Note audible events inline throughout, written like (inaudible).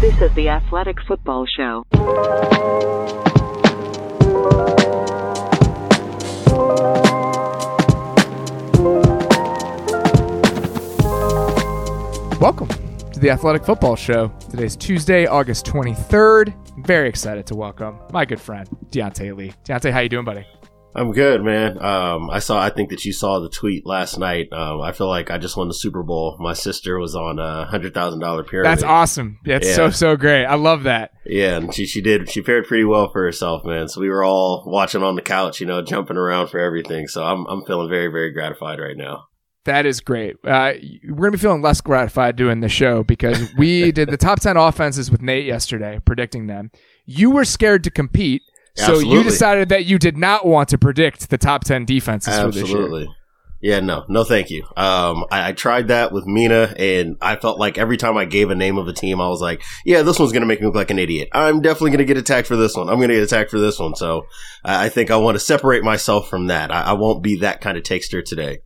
This is the Athletic Football Show. Welcome to the Athletic Football Show. Today's Tuesday, August 23rd. Very excited to welcome my good friend, Diante Lee. Diante, how you doing, buddy? I'm good, man. Um, I saw. I think that you saw the tweet last night. Um, I feel like I just won the Super Bowl. My sister was on a hundred thousand dollar pyramid. That's awesome. That's Yeah. so so great. I love that. Yeah, and she she did. She fared pretty well for herself, man. So we were all watching on the couch, you know, jumping around for everything. So I'm I'm feeling very very gratified right now. That is great. Uh, we're gonna be feeling less gratified doing the show because we (laughs) did the top ten offenses with Nate yesterday, predicting them. You were scared to compete, so you decided that you did not want to predict the top ten defenses for this year. Absolutely. Yeah, no, no, thank you. Um, I, I tried that with Mina, and I felt like every time I gave a name of a team, I was like, "Yeah, this one's gonna make me look like an idiot. I'm definitely gonna get attacked for this one. I'm gonna get attacked for this one." So, I I think I want to separate myself from that. I, I won't be that kind of takester today.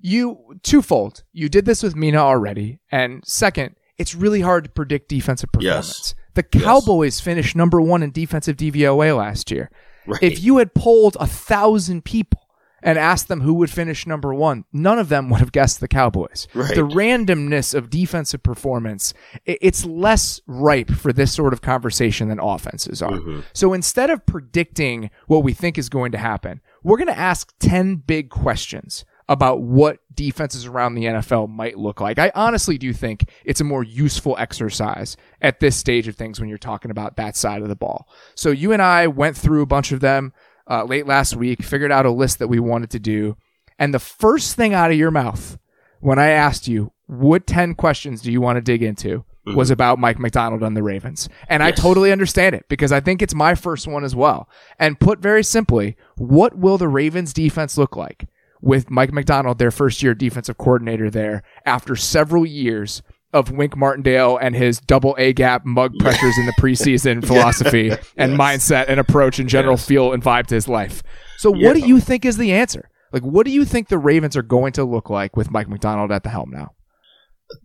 You twofold. You did this with Mina already, and second, it's really hard to predict defensive performance. Yes. The Cowboys finished number one in defensive DVOA last year. Right. If you had polled a thousand people and asked them who would finish number one, none of them would have guessed the Cowboys. Right. The randomness of defensive performance, it's less ripe for this sort of conversation than offenses are. Mm-hmm. So instead of predicting what we think is going to happen, we're going to ask 10 big questions about what defenses around the NFL might look like. I honestly do think it's a more useful exercise at this stage of things when you're talking about that side of the ball. So you and I went through a bunch of them uh, late last week, figured out a list that we wanted to do. And the first thing out of your mouth when I asked you, what 10 questions do you want to dig into? Was about Mike Macdonald and the Ravens. And I totally understand it because I think it's my first one as well. And put very simply, what will the Ravens defense look like with Mike Macdonald, their first year defensive coordinator there, after several years of Wink Martindale and his double A gap mug pressures in the preseason (laughs) philosophy and mindset and approach and general Yes. feel and vibe to his life. So Yeah. what do you think is the answer? Like what do you think the Ravens are going to look like with Mike Macdonald at the helm now?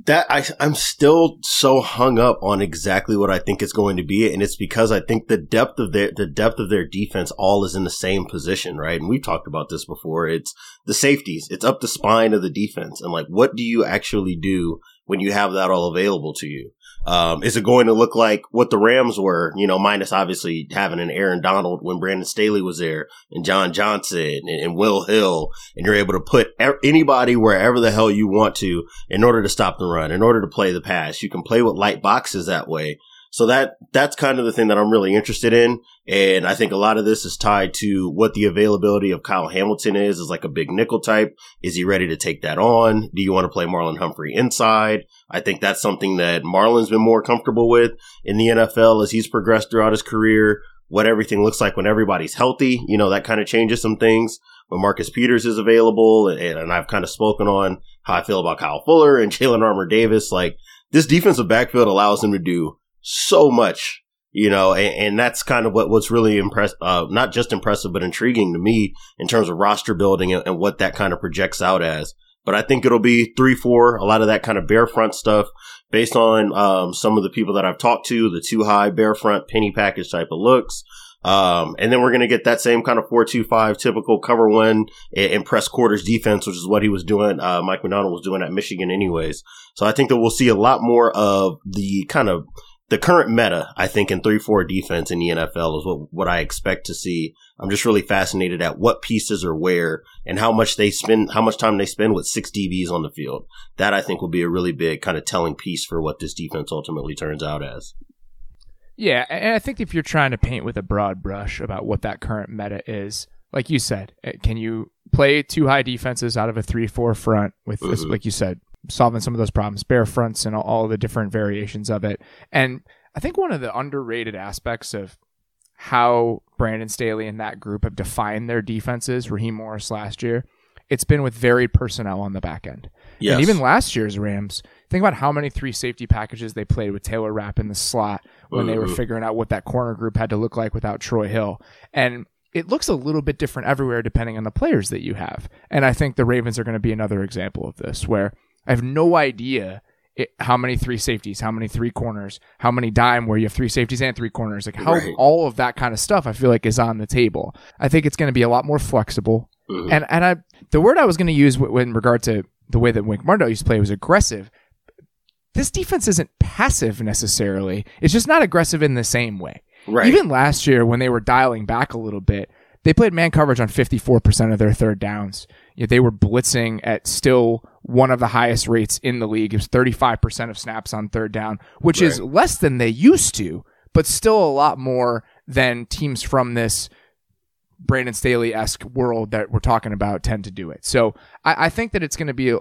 That I, I'm still so hung up on exactly what I think it's going to be, and it's because I think the depth of their the depth of their defense all is in the same position, right? And we've talked about this before. It's the safeties. It's up the spine of the defense, and like, what do you actually do when you have that all available to you? Um, is it going to look like what the Rams were? You know, minus obviously having an Aaron Donald when Brandon Staley was there, and John Johnson and, and Will Hill, and you're able to put anybody wherever the hell you want to in order to stop the run, in order to play the pass. You can play with light boxes that way. So that that's kind of the thing that I'm really interested in, and I think a lot of this is tied to what the availability of Kyle Hamilton is. Is like a big nickel type. Is he ready to take that on? Do you want to play Marlon Humphrey inside? I think that's something that Marlon's been more comfortable with in the NFL as he's progressed throughout his career. What everything looks like when everybody's healthy, you know, that kind of changes some things. When Marcus Peters is available, and, and I've kind of spoken on how I feel about Kyle Fuller and (laughs) Jalyn Armour Davis, like this defensive backfield allows him to do so much, you know, and, and that's kind of what, what's really impressive, uh, not just impressive, but intriguing to me in terms of roster building and, and what that kind of projects out as. But I think it'll be three, four, a lot of that kind of bear front stuff based on um, some of the people that I've talked to, the two high bear front penny package type of looks. Um, and then we're going to get that same kind of 4-2-5 typical cover one and press quarters defense, which is what he was doing. Uh, Mike Macdonald was doing at Michigan anyways. So I think that we'll see a lot more of the kind of the current meta, I think, in 3-4 defense in the NFL is what, what I expect to see. I'm just really fascinated at what pieces are where and how much they spend, how much time they spend with six DBs on the field. That I think will be a really big kind of telling piece for what this defense ultimately turns out as. Yeah, and I think if you're trying to paint with a broad brush about what that current meta is, like you said, eh, can you play two high defenses out of a three-four front with, Mhm. like you said, solving some of those problems, bear fronts and all, the different variations of it. And I think one of the underrated aspects of how Brandon Staley and that group have defined their defenses, Raheem Morris last year, it's been with varied personnel on the back end. Yes. And even last year's Rams, think about how many three safety packages they played with Taylor Rapp in the slot when they were figuring out what that corner group had to look like without Troy Hill. And it looks a little bit different everywhere depending on the players that you have. And I think the Ravens are going to be another example of this where I have no idea it, how many three safeties, how many three corners, how many dime where you have three safeties and three corners, like how Right. all of that kind of stuff I feel like is on the table. I think it's going to be a lot more flexible. Mhm. And and I the word I was going to use w- in regard to the way that Wink Martindale used to play was aggressive. This defense isn't passive necessarily. It's just not aggressive in the same way. Right. Even last year when they were dialing back a little bit, they played man coverage on 54% of their third downs. They were blitzing at still one of the highest rates in the league. It was 35% of snaps on third down, which is less than they used to, but still a lot more than teams from this Brandon Staley esque world that we're talking about tend to do it. So I, I think that it's going to be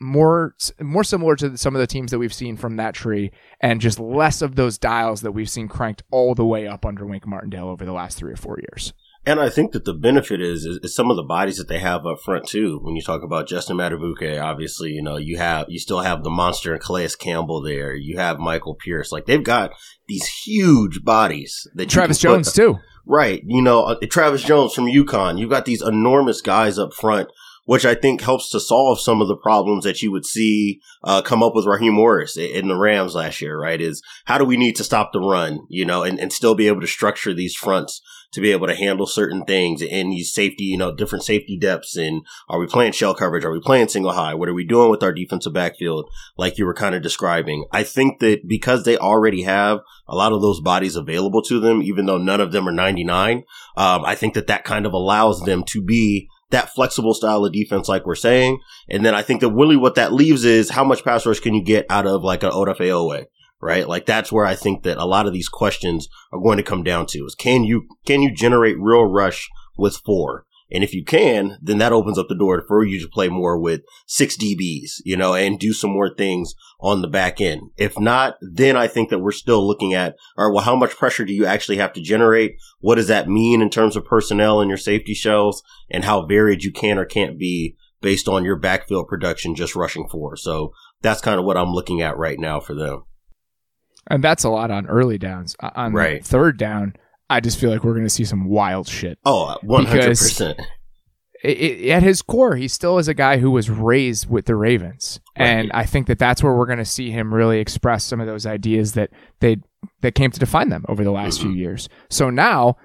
more more similar to some of the teams that we've seen from that tree, and just less of those dials that we've seen cranked all the way up under Wink Martindale over the last three or four years. And I think that the benefit is, is, is some of the bodies that they have up front too. When you talk about Justin Madubuike, obviously, you know, you have, you still have the monster and Calais Campbell there. You have Michael Pierce. Like they've got these huge bodies that you Travis Jones too. Right. You know, uh, Travis Jones from UConn. You've got these enormous guys up front, which I think helps to solve some of the problems that you would see uh, come up with Raheem Morris i- in the Rams last year, right? Is how do we need to stop the run, you know, and, and still be able to structure these fronts to be able to handle certain things and these safety, you know, different safety depths. And are we playing shell coverage? Are we playing single high? What are we doing with our defensive backfield? Like you were kind of describing. I think that because they already have a lot of those bodies available to them, even though none of them are 99, um, I think that that kind of allows them to be that flexible style of defense, like we're saying. And then I think that really what that leaves is how much pass rush can you get out of like an Odafe Oweh? Right? Like that's where I think that a lot of these questions are going to come down to is can you can you generate real rush with four? And if you can, then that opens up the door for you to play more with six DBs, you know, and do some more things on the back end. If not, then I think that we're still looking at, all right, well, how much pressure do you actually have to generate? What does that mean in terms of personnel and your safety shells and how varied you can or can't be based on your backfield production just rushing four? So that's kind of what I'm looking at right now for them. And that's a lot on early downs. On Right. third down, I just feel like we're going to see some wild shit. Oh, 100%. I- I- at his core, he still is a guy who was raised with the Ravens, and I think that that's where we're going to see him really express some of those ideas that they that came to define them over the last few years. So now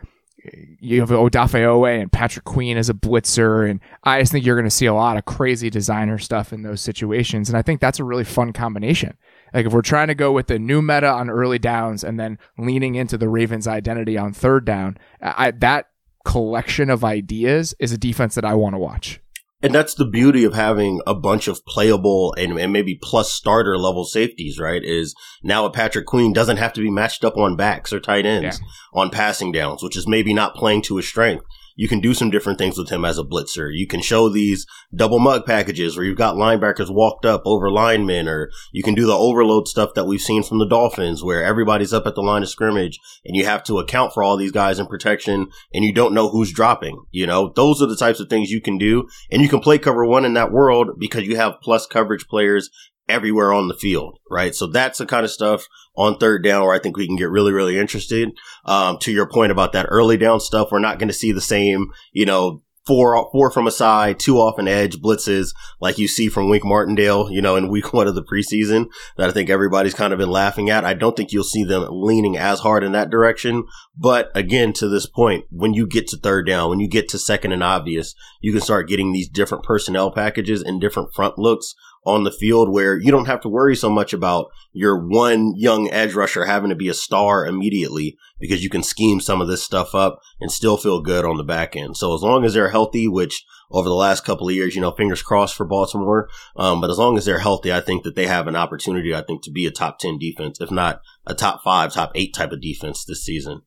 you have Odafe Oweh and Patrick Queen as a blitzer, and I just think you're going to see a lot of crazy designer stuff in those situations, and I think that's a really fun combination. Like if we're trying to go with the new meta on early downs and then leaning into the Ravens' identity on third down, I, that collection of ideas is a defense that I want to watch. And that's the beauty of having a bunch of playable and, and maybe plus starter level safeties, right? Is now a Patrick Queen doesn't have to be matched up on backs or tight ends on passing downs, which is maybe not playing to his strength. You can do some different things with him as a blitzer. You can show these double mug packages where you've got linebackers walked up over linemen, or you can do the overload stuff that we've seen from the Dolphins where everybody's up at the line of scrimmage and you have to account for all these guys in protection and you don't know who's dropping. You know, those are the types of things you can do. And you can play cover one in that world because you have plus coverage players everywhere on the field, right? So that's the kind of stuff on third down where I think we can get really, really interested. Um, to your point about that early down stuff, we're not going to see the same, you know, four, four from a side, two off an edge blitzes like you see from Wink Martindale, you know, in week (laughs) one of the preseason that I think everybody's kind of been laughing at. I don't think you'll see them leaning as hard in that direction. But again, to this point, when you get to third down, when you get to second and obvious, you can start getting these different personnel packages and different front looks on the field where you don't have to worry so much about your one young edge rusher having to be a star immediately because you can scheme some of this stuff up and still feel good on the back end. So as long as they're healthy, which over the last couple of years, you know, fingers crossed for Baltimore. Um, but as long as they're healthy, I think that they have an opportunity, I think, to be a top 10 defense, if not a top five, top eight type of defense this season.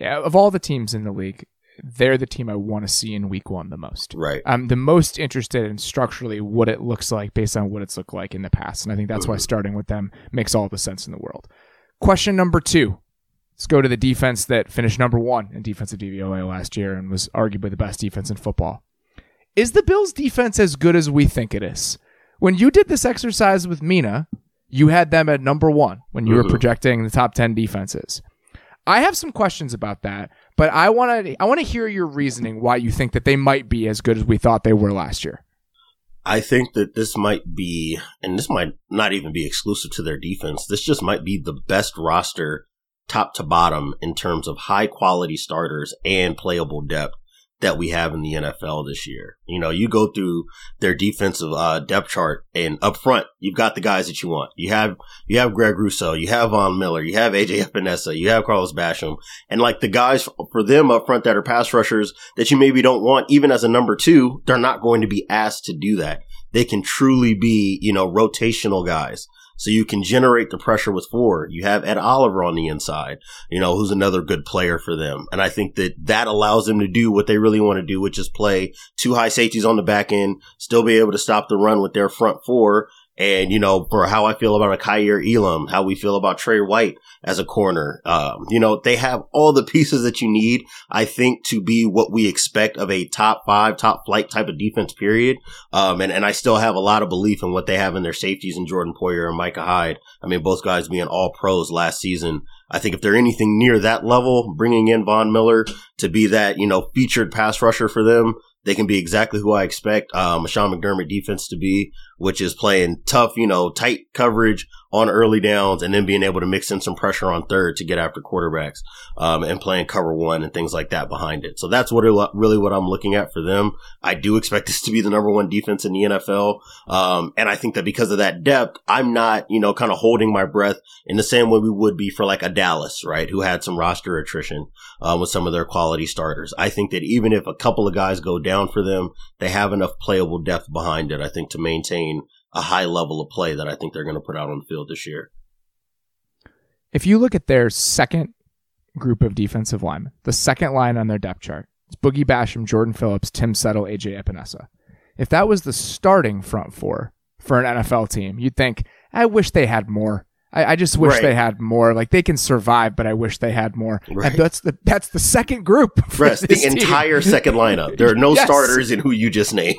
Yeah, of all the teams in the league, they're the team I want to see in week one the most. Right. I'm the most interested in structurally what it looks like based on what it's looked like in the past. And I think that's why mm-hmm. starting with them makes all the sense in the world. Question number two. Let's go to the defense that finished number one in defensive DVOA last year and was arguably the best defense in football. Is the Bills' defense as good as we think it is? When you did this exercise with Mina, you had them at number one when you were mm-hmm. projecting the top 10 defenses. I have some questions about that, but I want to I want to hear your reasoning why you think that they might be as good as we thought they were last year. I think that this might be, and this might not even be exclusive to their defense. This just might be the best roster, top to bottom, in terms of high quality starters and playable depth that we have in the NFL this year. You know, you go through their defensive uh, depth chart, and up front, you've got the guys that you want. You have you have Greg Rousseau, you have Von Miller, you have AJ Epenesa, you have Carlos Basham, and like the guys for them up front that are pass rushers that you maybe don't want, even as a number two, they're not going to be asked to do that. They can truly be, you know, rotational guys. So you can generate the pressure with four. You have Ed Oliver on the inside, you know, who's another good player for them. And I think that that allows them to do what they really want to do, which is play two high safeties on the back end, still be able to stop the run with their front four. And, you know, for how I feel about a Kaiir Elam, how we feel about Tre White as a corner, um, you know, they have all the pieces that you need, I think, to be what we expect of a top five, top flight type of defense, period. Um, and, and I still have a lot of belief in what they have in their safeties in Jordan Poyer and Micah Hyde. I mean, both guys being all pros last season. I think if they're anything near that level, bringing in Von Miller to be that, you know, featured pass rusher for them, they can be exactly who I expect um, Sean McDermott defense to be, which is playing tough, you know, tight coverage on early downs and then being able to mix in some pressure on third to get after quarterbacks um, and playing cover one and things like that behind it. So that's what it, really what I'm looking at for them. I do expect (laughs) this to be the number one defense in the NFL. Um, and I think that because of that depth, I'm not, you know, kind of holding my breath in the same way we would be for like a Dallas, right? Who had some roster attrition uh, with some of their quality starters. I think that even if a couple of guys go down for them, they have enough playable depth behind it, I think, to maintain a high level of play that I think they're going to put out on the field this year. If you look at their second group of defensive linemen, the second line on their depth chart, it's Boogie Basham, Jordan Phillips, Tim Settle, AJ Epenesa. If that was the starting front four for an NFL team, you'd think, I wish they had more. I, I just wish Right. they had more. Like they can survive, but I wish they had more. Right. And that's the that's the second group. (laughs) for the team. entire second lineup. There are no (laughs) Yes. starters in who you just named.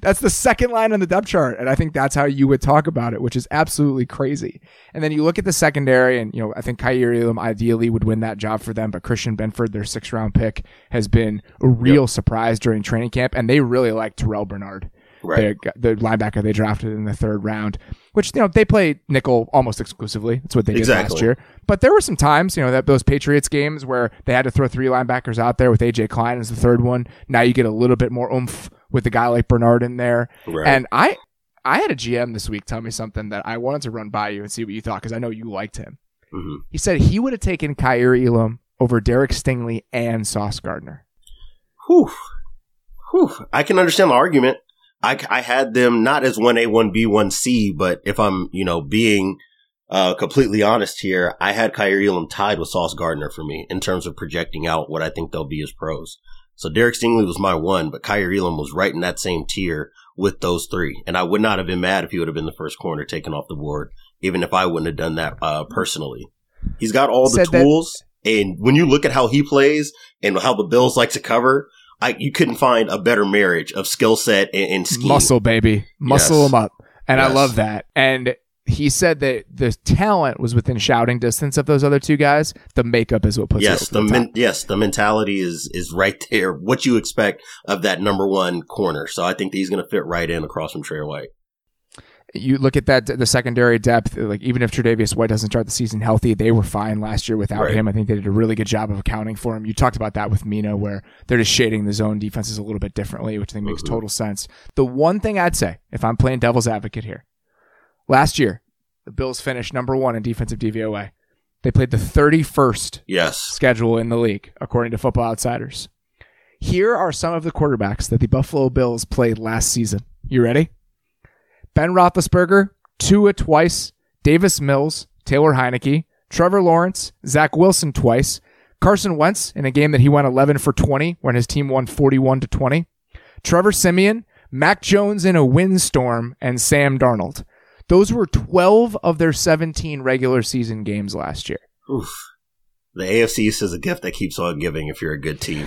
That's the second line on the depth chart, and I think that's how you would talk about it, which is absolutely crazy. And then you look at the secondary, and you know I think Kaiir Elam ideally would win that job for them, but Christian Benford, their sixth round pick, has been a real surprise during training camp, and they really like Terrel Bernard, Right. the, the linebacker they drafted in the third round, which you know they play nickel almost exclusively. That's what they did last year. But there were some times, you know, that those Patriots games where they had to throw three linebackers out there with AJ Klein as the third one. Now you get a little bit more oomph with a guy like Bernard in there. Right. And I I had a GM this week tell me something that I wanted to run by you and see what you thought because I know you liked him. Mhm. He said he would have taken Kaiir Elam over Derek Stingley and Sauce Gardner. Whew. Whew. I can understand the argument. I, I had them not as 1A, 1B, 1C, but if I'm, you know, being uh, completely honest here, I had Kaiir Elam tied with Sauce Gardner for me in terms of projecting out what I think they'll be as pros. So Derek Stingley was my one, but Kaiir Elam was right in that same tier with those three. And I would not have been mad if he would have been the first corner taken off the board, even if I wouldn't have done that uh, personally. He's got all the Said that- tools. and when you look at how he plays and how the Bills like to cover, I, you couldn't find a better marriage of skill set and, and scheme. Muscle, baby. Muscle Yes. him up. And I love that. And he said that the talent was within shouting distance of those other two guys. The makeup is what puts Yes, it the the men, yes, the mentality is is right there. What you expect of that number one corner. So I think that he's going to fit right in across from Tre White. You look at that the secondary depth like even if Tre'Davious White doesn't start the season healthy they were fine last year without Right. him I think they did a really good job of accounting for him you talked about that with Mina where they're just shading the zone defenses a little bit differently which I think makes Mhm. total sense the one thing I'd say if I'm playing devil's advocate here last year the Bills finished number one in defensive DVOA they played the 31st Yes, schedule in the league, according to Football Outsiders. Here are some of the quarterbacks that the Buffalo Bills played last season. You ready? Ben Roethlisberger, Tua twice, Davis Mills, Taylor Heinicke, Trevor Lawrence, Zach Wilson twice, Carson Wentz in a game that he went 11 for 20 when his team won 41 to 20. Trevor Siemian, Mac Jones in a windstorm, and Sam Darnold. Those were 12 of their 17 regular season games last year. Oof. The AFC East is a gift that keeps on giving if you're a good team.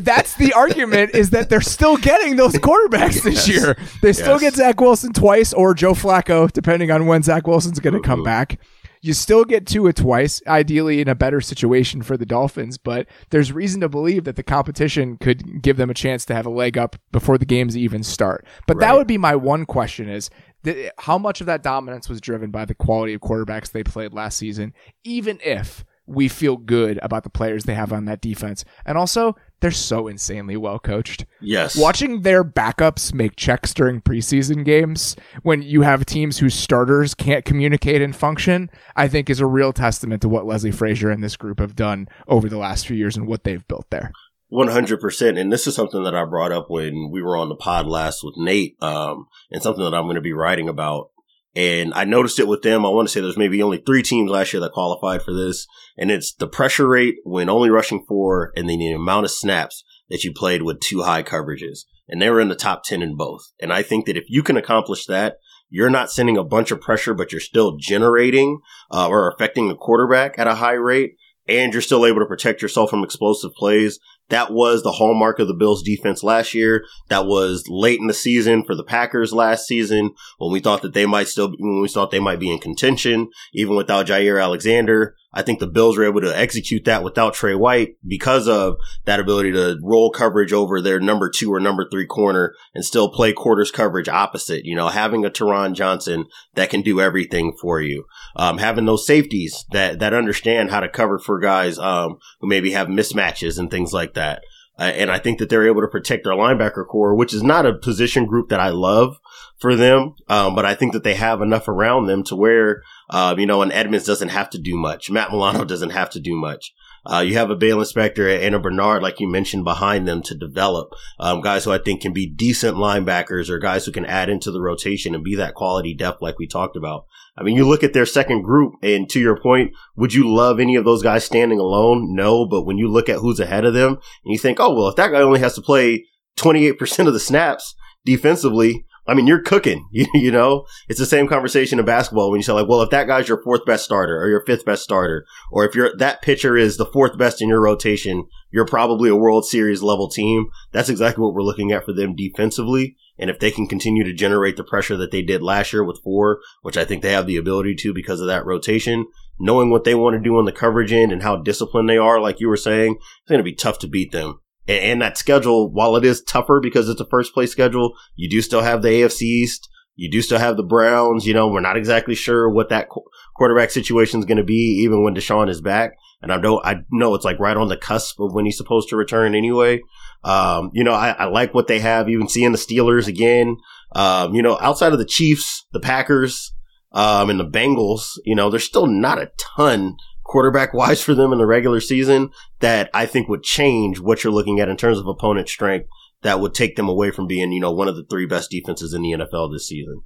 That's the argument is that they're still getting those quarterbacks this Yes. year. They still Yes. get Zach Wilson twice or Joe Flacco, depending on when Zach Wilson's going to come back. You still get two Tua twice, ideally in a better situation for the Dolphins, but there's reason to believe that the competition could give them a chance to have a leg up before the games even start. But that would be my one question is th- how much of that dominance was driven by the quality of quarterbacks they played last season, even if we feel good about the players they have on that defense. And also, they're so insanely well coached. Yes. Watching their backups make checks during preseason games when you have teams whose starters can't communicate and function, I think is a real testament to what Leslie Frazier and this group have done over the last few years and what they've built there. One hundred percent, and this is something that I brought up when we were on the pod last with Nate, um, and something that I'm going to be writing about. And I noticed it with them. I want to say there's maybe only three teams last year that qualified for this, and it's the pressure rate when only rushing four, and then the amount of snaps that you played with two high coverages, and they were in the top ten in both. And I think that if you can accomplish that, you're not sending a bunch of pressure, but you're still generating uh, or affecting the quarterback at a high rate, and you're still able to protect yourself from explosive plays. That was the hallmark of the Bills defense last year. That was late in the season for the Packers last season when we thought that they might still, when we thought they might be in contention, even without Jaire Alexander. I think the Bills were able to execute that without Tre White because of that ability to roll coverage over their number two or number three corner and still play quarters coverage opposite. You know, having a Taron Johnson that can do everything for you. Um, having those safeties that, that understand how to cover for guys, um, who maybe have mismatches and things like that. Uh, and I think that they're able to protect their linebacker core, which is not a position group that I love for them. Um, but I think that they have enough around them to where, um, you know, and Edmunds doesn't have to do much. Matt Milano doesn't have to do much. Uh, you have a Baylon Spector and a Bernard, like you mentioned, behind them to develop um, guys who I think can be decent linebackers or guys who can add into the rotation and be that quality depth, like we talked about. I mean, you look at their second group, and to your point, would you love any of those guys standing alone? No, but when you look at who's ahead of them, and you think, oh well, if that guy only has to play twenty eight percent of the snaps defensively, I mean, you're cooking. (laughs) You, you know, it's the same conversation in basketball when you say like, well, if that guy's your fourth best starter or your fifth best starter, or if you're that pitcher is the fourth best in your rotation, you're probably a World Series level team. That's exactly what we're looking at for them defensively. And if they can continue to generate the pressure that they did last year with four, which I think they have the ability to because of that rotation, knowing what they want to do on the coverage end and how disciplined they are, like you were saying, it's going to be tough to beat them. And, that schedule, while it is tougher because it's a first place schedule, you do still have the AFC East. You do still have the Browns. You know, we're not exactly sure what that qu- quarterback situation is going to be, even when Deshaun is back. And I know, I know it's like right on the cusp of when he's supposed to return anyway. Um, you know, I, I like what they have, even seeing the Steelers again. Um, you know, outside of the Chiefs, the Packers, um, and the Bengals, you know, there's still not a ton quarterback wise for them in the regular season that I think would change what you're looking at in terms of opponent strength that would take them away from being, you know, one of the three best defenses in the NFL this season.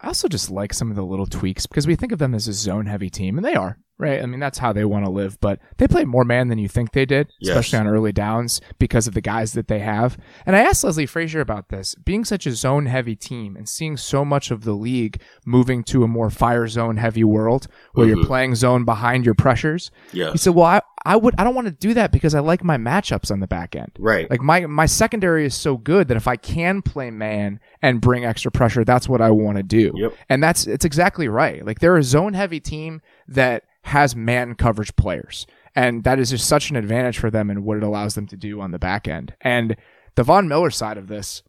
I also just like some of the little tweaks because we think of them as a zone heavy team, and they are, right? I mean, that's how they want to live, but they play more man than you think they did, Yes. especially on early downs because of the guys that they have. And I asked Leslie Frazier about this being such a zone heavy team and seeing so much of the league moving to a more fire zone heavy world where you're Mhm. playing zone behind your pressures. Yeah. He said, Well, I, I would, I don't want to do that because I like my matchups on the back end. Right. Like my my secondary is so good that if I can play man and bring extra pressure, that's what I want to do. Yep. And that's it's exactly right. Like they're a zone heavy team that has man coverage players. And that is just such an advantage for them and what it allows them to do on the back end. And the Von Miller side of this,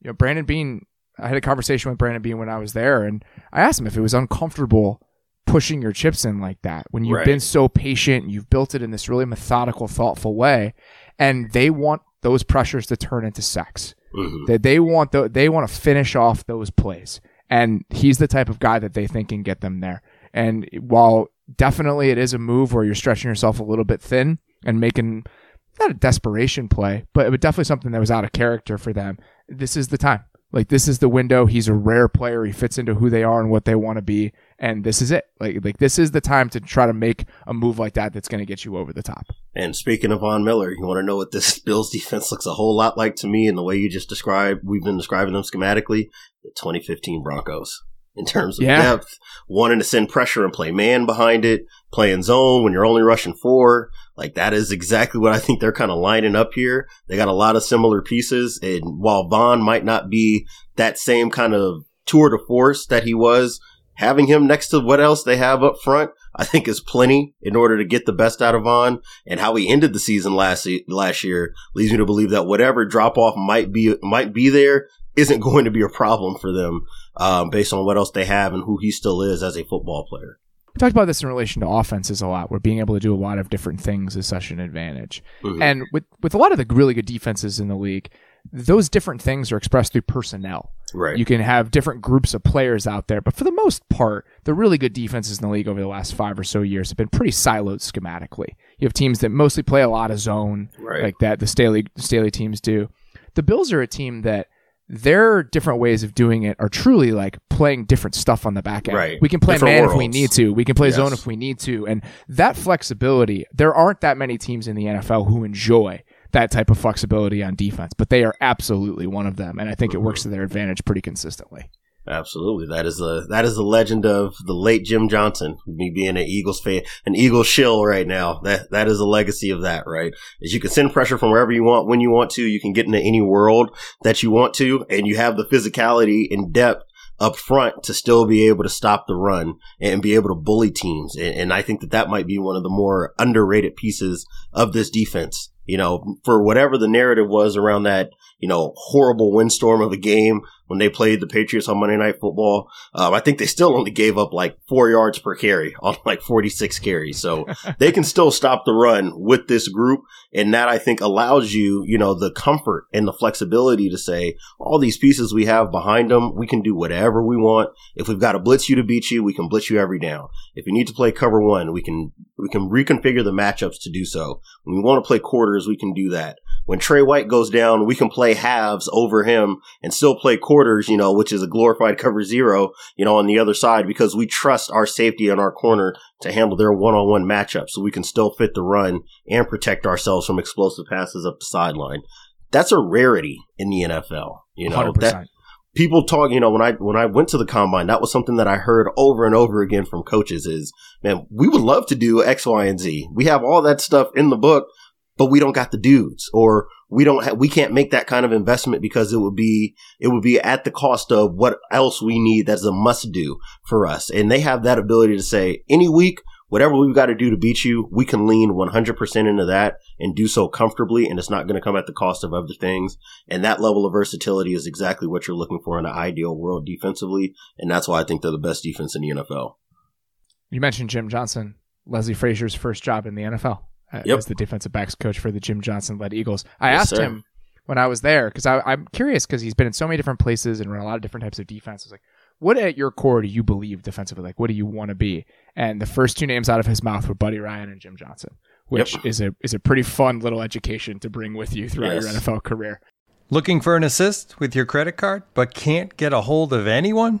you know, Brandon Beane, I had a conversation with Brandon Beane when I was there and I asked him if it was uncomfortable pushing your chips in like that when you've Right. been so patient and you've built it in this really methodical, thoughtful way, and they want those pressures to turn into sex. Mhm. That they want the, they want to finish off those plays, and he's the type of guy that they think can get them there. And while definitely it is a move where you're stretching yourself a little bit thin and making not a desperation play, but it definitely something that was out of character for them. This is the time. Like this is the window. He's a rare player. He fits into who they are and what they want to be. And this is it. Like like this is the time to try to make a move like that that's going to get you over the top. And speaking of Von Miller, you want to know what this (laughs) Bills defense looks a whole lot like to me, and the way you just described, we've been describing them schematically. The 2015 Broncos in terms of Yeah. depth, wanting to send pressure and play man behind it, playing zone when you're only rushing four. Like that is exactly what I think they're kind of lining up here. They got a lot of similar pieces, and while Von might not be that same kind of tour de force that he was, having him next to what else they have up front, I think is plenty in order to get the best out of Von. And how he ended the season last last year leads me to believe that whatever drop off might be might be there isn't going to be a problem for them um, based on what else they have and who he still is as a football player. We talked about this in relation to offenses a lot, where being able to do a lot of different things is such an advantage. Mhm. And with with a lot of the really good defenses in the league, those different things are expressed through personnel. Right. You can have different groups of players out there, but for the most part, the really good defenses in the league over the last five or so years have been pretty siloed schematically. You have teams that mostly play a lot of zone, Right. like that the Staley Staley teams do. The Bills are a team that their different ways of doing it are truly like playing different stuff on the back end. Right. We can play Different man if we need to. We can play Yes. zone if we need to. And that flexibility, there aren't that many teams in the NFL who enjoy that type of flexibility on defense, but they are absolutely one of them. And I think it works to their advantage pretty consistently. Absolutely. That is the that is the legend of the late Jim Johnson. Me being an Eagles fan, an Eagles shill right now. That that is a legacy of that, right? Is you can send pressure from wherever you want, when you want to. You can get into any world that you want to, and you have the physicality and depth up front to still be able to stop the run and be able to bully teams. And, and I think that that might be one of the more underrated pieces of this defense. You know, for whatever the narrative was around that, you know, horrible windstorm of a game when they played the Patriots on Monday Night Football. Um, I think they still only gave up like four yards per carry (laughs) on like 46 carries. So (laughs) they can still stop the run with this group. And that I think allows you, you know, the comfort and the flexibility to say all these pieces we have behind them, we can do whatever we want. If we've got to blitz you to beat you, we can blitz you every down. If you need to play cover one, we can, we can reconfigure the matchups to do so. When we want to play quarters, we can do that. When Tre White goes down, we can play halves over him and still play quarters, you know, which is a glorified cover zero, you know, on the other side because we trust our safety and our corner to handle their one-on-one matchup so we can still fit the run and protect ourselves from explosive passes up the sideline. That's a rarity in the NFL, you know. 100%. That, people talk, you know, when I when I went to the combine, that was something that I heard over and over again from coaches is, man, we would love to do X, Y, and Z. We have all that stuff in the book, but we don't got the dudes or we don't have, we can't make that kind of investment because it would be, it would be at the cost of what else we need that's a must do for us. And they have that ability to say any week, whatever we've got to do to beat you, we can lean 100% into that and do so comfortably. And it's not going to come at the cost of other things. And that level of versatility is exactly what you're looking for in an ideal world defensively. And that's why I think they're the best defense in the NFL. You mentioned Jim Johnson, Leslie Frazier's first job in the NFL uh, Yep. as the defensive backs coach for the Jim Johnson led Eagles. I Yes, asked sir. him when I was there because I'm curious because he's been in so many different places and run a lot of different types of defenses. Like, what at your core do you believe defensively? Like, what do you want to be? And the first two names out of his mouth were Buddy Ryan and Jim Johnson, which Yep. is a is a pretty fun little education to bring with you throughout your NFL career. Looking for an assist with your credit card, but can't get a hold of anyone?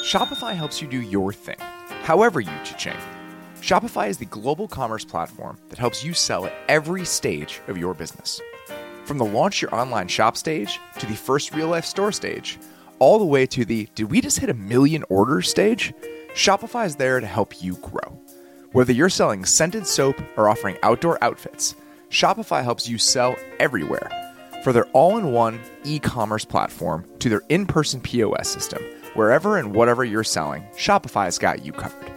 Shopify helps you do your thing, however you cha-ching. Shopify is the global commerce platform that helps you sell at every stage of your business. From the launch your online shop stage to the first real life store stage, all the way to the did we just hit a million orders stage? Shopify is there to help you grow. Whether you're selling scented soap or offering outdoor outfits, Shopify helps you sell everywhere. For their all in one e commerce platform to their in person POS system, wherever and whatever you're selling, Shopify's got you covered.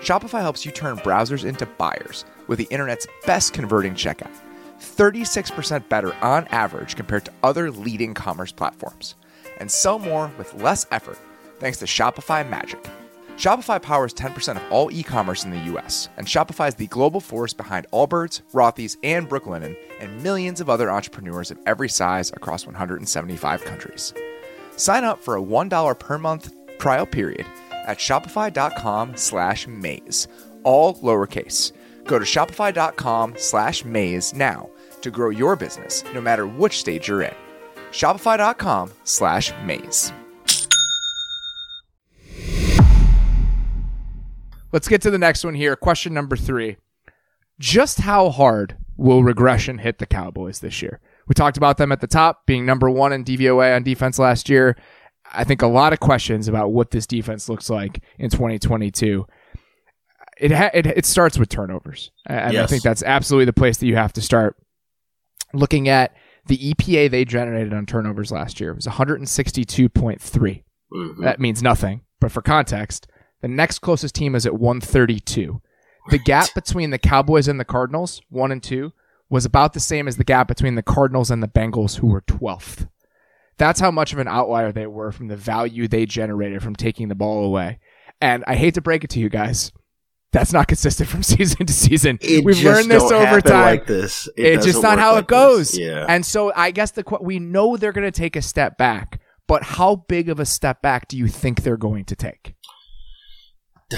Shopify helps you turn browsers into buyers with the internet's best converting checkout. 36% better on average compared to other leading commerce platforms. And sell more with less effort thanks to Shopify Magic. Shopify powers 10% of all e commerce in the US, and Shopify is the global force behind Allbirds, Rothy's, and Brooklinen, and millions of other entrepreneurs of every size across 175 countries. Sign up for a $1 per month trial period at shopify.com slash maze, all lowercase. Go to shopify.com slash maze now to grow your business no matter which stage you're in. Shopify.com slash maze. Let's get to the next one here. Question number three. Just how hard will regression hit the Cowboys this year? We talked about them at the top being number one in DVOA on defense last year. I think a lot of questions about what this defense looks like in 2022. It ha- it, it starts with turnovers, and I think that's absolutely the place that you have to start. Looking at the EPA they generated on turnovers last year it was 162.3. Mhm. That means nothing, but for context, the next closest team is at 132. The gap between the Cowboys and the Cardinals, one and two, was about the same as the gap between the Cardinals and the Bengals, who were 12th. That's how much of an outlier they were from the value they generated from taking the ball away. And I hate to break it to you guys, that's not (laughs) consistent from season to season. It We've learned this over time. like this. It it's just doesn't how like it goes. this. Yeah. And so I guess the we know they're going to take a step back, but how big of a step back do you think they're going to take? (sighs)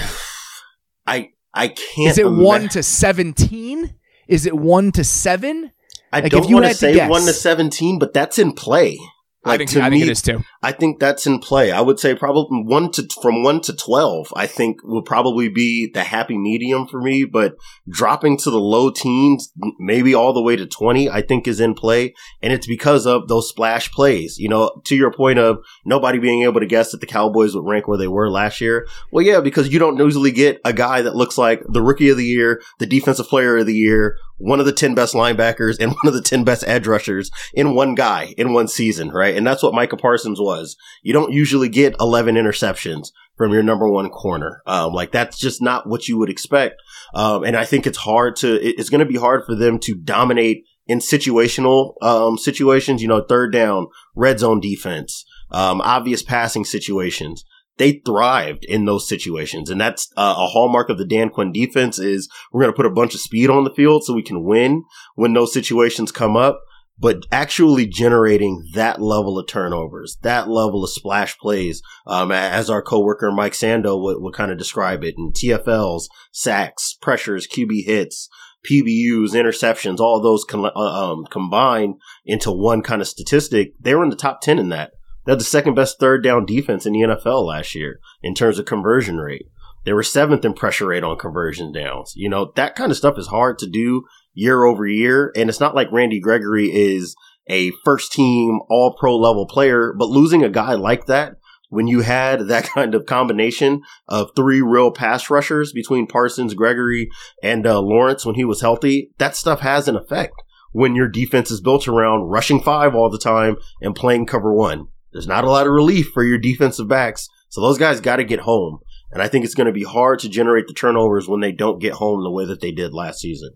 I I can't. Is it one to seventeen? Is it one to seven? I like, don't you want to to say guess- one to seventeen, but that's in play. I think to I me, think it is too. I think that's in play. I would say probably one to from one to twelve. I think will probably be the happy medium for me. But dropping to the low teens, maybe all the way to twenty, I think is in play, and it's because of those splash plays. You know, to your point of nobody being able to guess that the Cowboys would rank where they were last year. Well, yeah, because you don't usually get a guy that looks like the rookie of the year, the defensive player of the year, one of the 10 best linebackers, and (laughs) one of the 10 best edge rushers in one guy in one season, right? And that's what Micah Parsons was. You don't usually get 11 interceptions from your number one corner. Um, like that's just not what you would expect. Um, and I think it's hard to, it's going to be hard for them to dominate in situational, um, situations, you know, third down, red zone defense, um, obvious passing situations they thrived in those situations. And that's uh, a hallmark of the Dan Quinn defense is we're going to put a bunch of speed on the field so we can win when those situations come up. But actually generating that level of turnovers, that level of splash plays, um, as our coworker Mike Sando would, would kind of describe it, and TFLs, sacks, pressures, QB hits, PBUs, interceptions, all those com- uh, um, combined into one kind of statistic, they were in the top 10 in that. They had the second best third down defense in the NFL last year in terms of conversion rate. They were seventh in pressure rate on conversion downs. You know, that kind of stuff is hard to do year over year. And it's not like Randy Gregory is a first team all pro level player, but losing a guy like that when you had (laughs) that kind of combination of three real pass rushers between Parsons, Gregory, and uh, Lawrence when he was healthy, that stuff has an effect when your defense is built around rushing five all the time and playing cover one. There's not a lot of relief for your defensive backs. So those guys got to get home. And I think it's going to be hard to generate the turnovers when they don't get home the way that they did last season.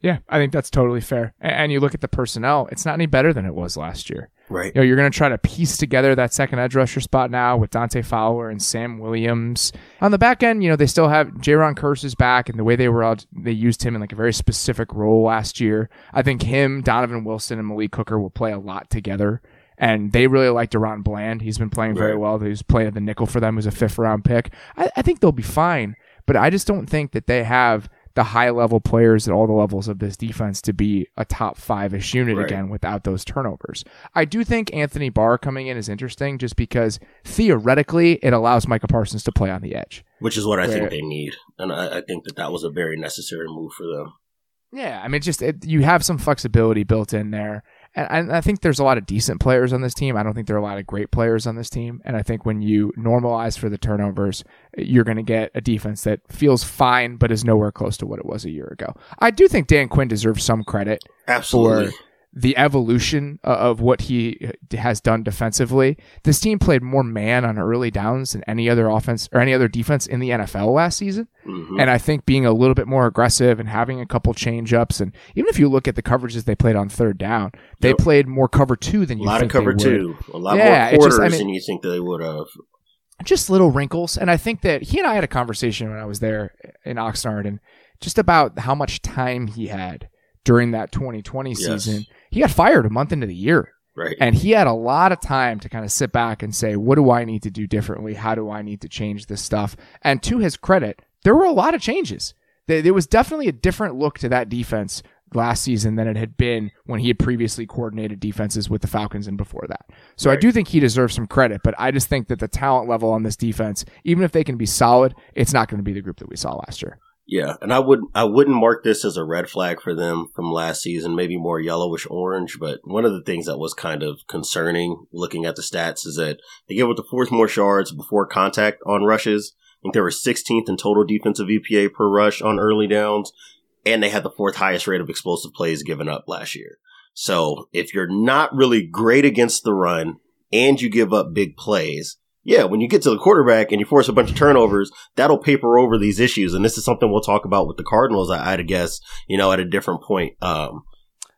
Yeah, I think that's totally fair. And you look at the personnel; it's not any better than it was last year. Right. You know, you're going to try to piece together that second edge rusher spot now with Dante Fowler and Sam Williams. On the back end, you know, they still have Jayron Kearse's back and the way they were out, they used him in like a very specific role last year. I think him, Donovan Wilson, and Malik Hooker will play a lot together. And they really like DaRon Bland. He's been playing very Right. well. He's playing at the nickel for them He's a fifth round pick. I, I think they'll be fine, but I just don't think that they have the high level players at all the levels of this defense to be a top five ish unit Right. again without those turnovers. I do think Anthony Barr coming in is interesting just because theoretically it allows Micah Parsons to play on the edge. Which is what I Where- think they need. And I, I think that that was a very necessary move for them. Yeah, I mean, just it, you have some flexibility built in there, and, I think there's a lot of decent players on this team. I don't think there are a lot of great players on this team, and I think when you normalize for the turnovers, you're going to get a defense that feels fine, but is nowhere close to what it was a year ago. I do think Dan Quinn deserves some credit Absolutely. for the evolution of what he has done defensively. This team played more man on early downs than any other offense or any other defense in the NFL last season. Mhm. And I think being a little bit more aggressive and having a couple change ups, and even if you look at the coverages they played on third down, they Yep. played more cover two than a you lot of cover two. A lot Yeah, more it's just- quarters I mean- than you think they would have. just little wrinkles. And I think that he and I had a conversation when I was there in Oxnard and just about how much time he had during that 2020 Yes. season. He got fired a month into the year. Right. And he had a lot of time to kind of sit back and say, what do I need to do differently? How do I need to change this stuff? And to his credit, there were a lot of changes. There there was definitely a different look to that defense last season than it had been when he had previously coordinated defenses with the Falcons and before that. So I do think he deserves some credit, but I just think that the talent level on this defense, even if they can be solid, it's not going to be the group that we saw last year. Yeah, and I would I wouldn't mark this as a red flag for them from last season, maybe more yellowish orange. But one of the things that was kind of concerning looking at the stats is that they gave up the fourth most yards before contact on rushes. I think they were 16th in total defensive EPA per rush on early downs, and they had the fourth highest rate of explosive plays given up last year. So if you're not really great against the run and you give up big plays, yeah, when you get to the quarterback and you force a bunch of turnovers, that'll paper over these issues. And this is something we'll talk about with the Cardinals, I, I'd guess, you know, at a different point. Um,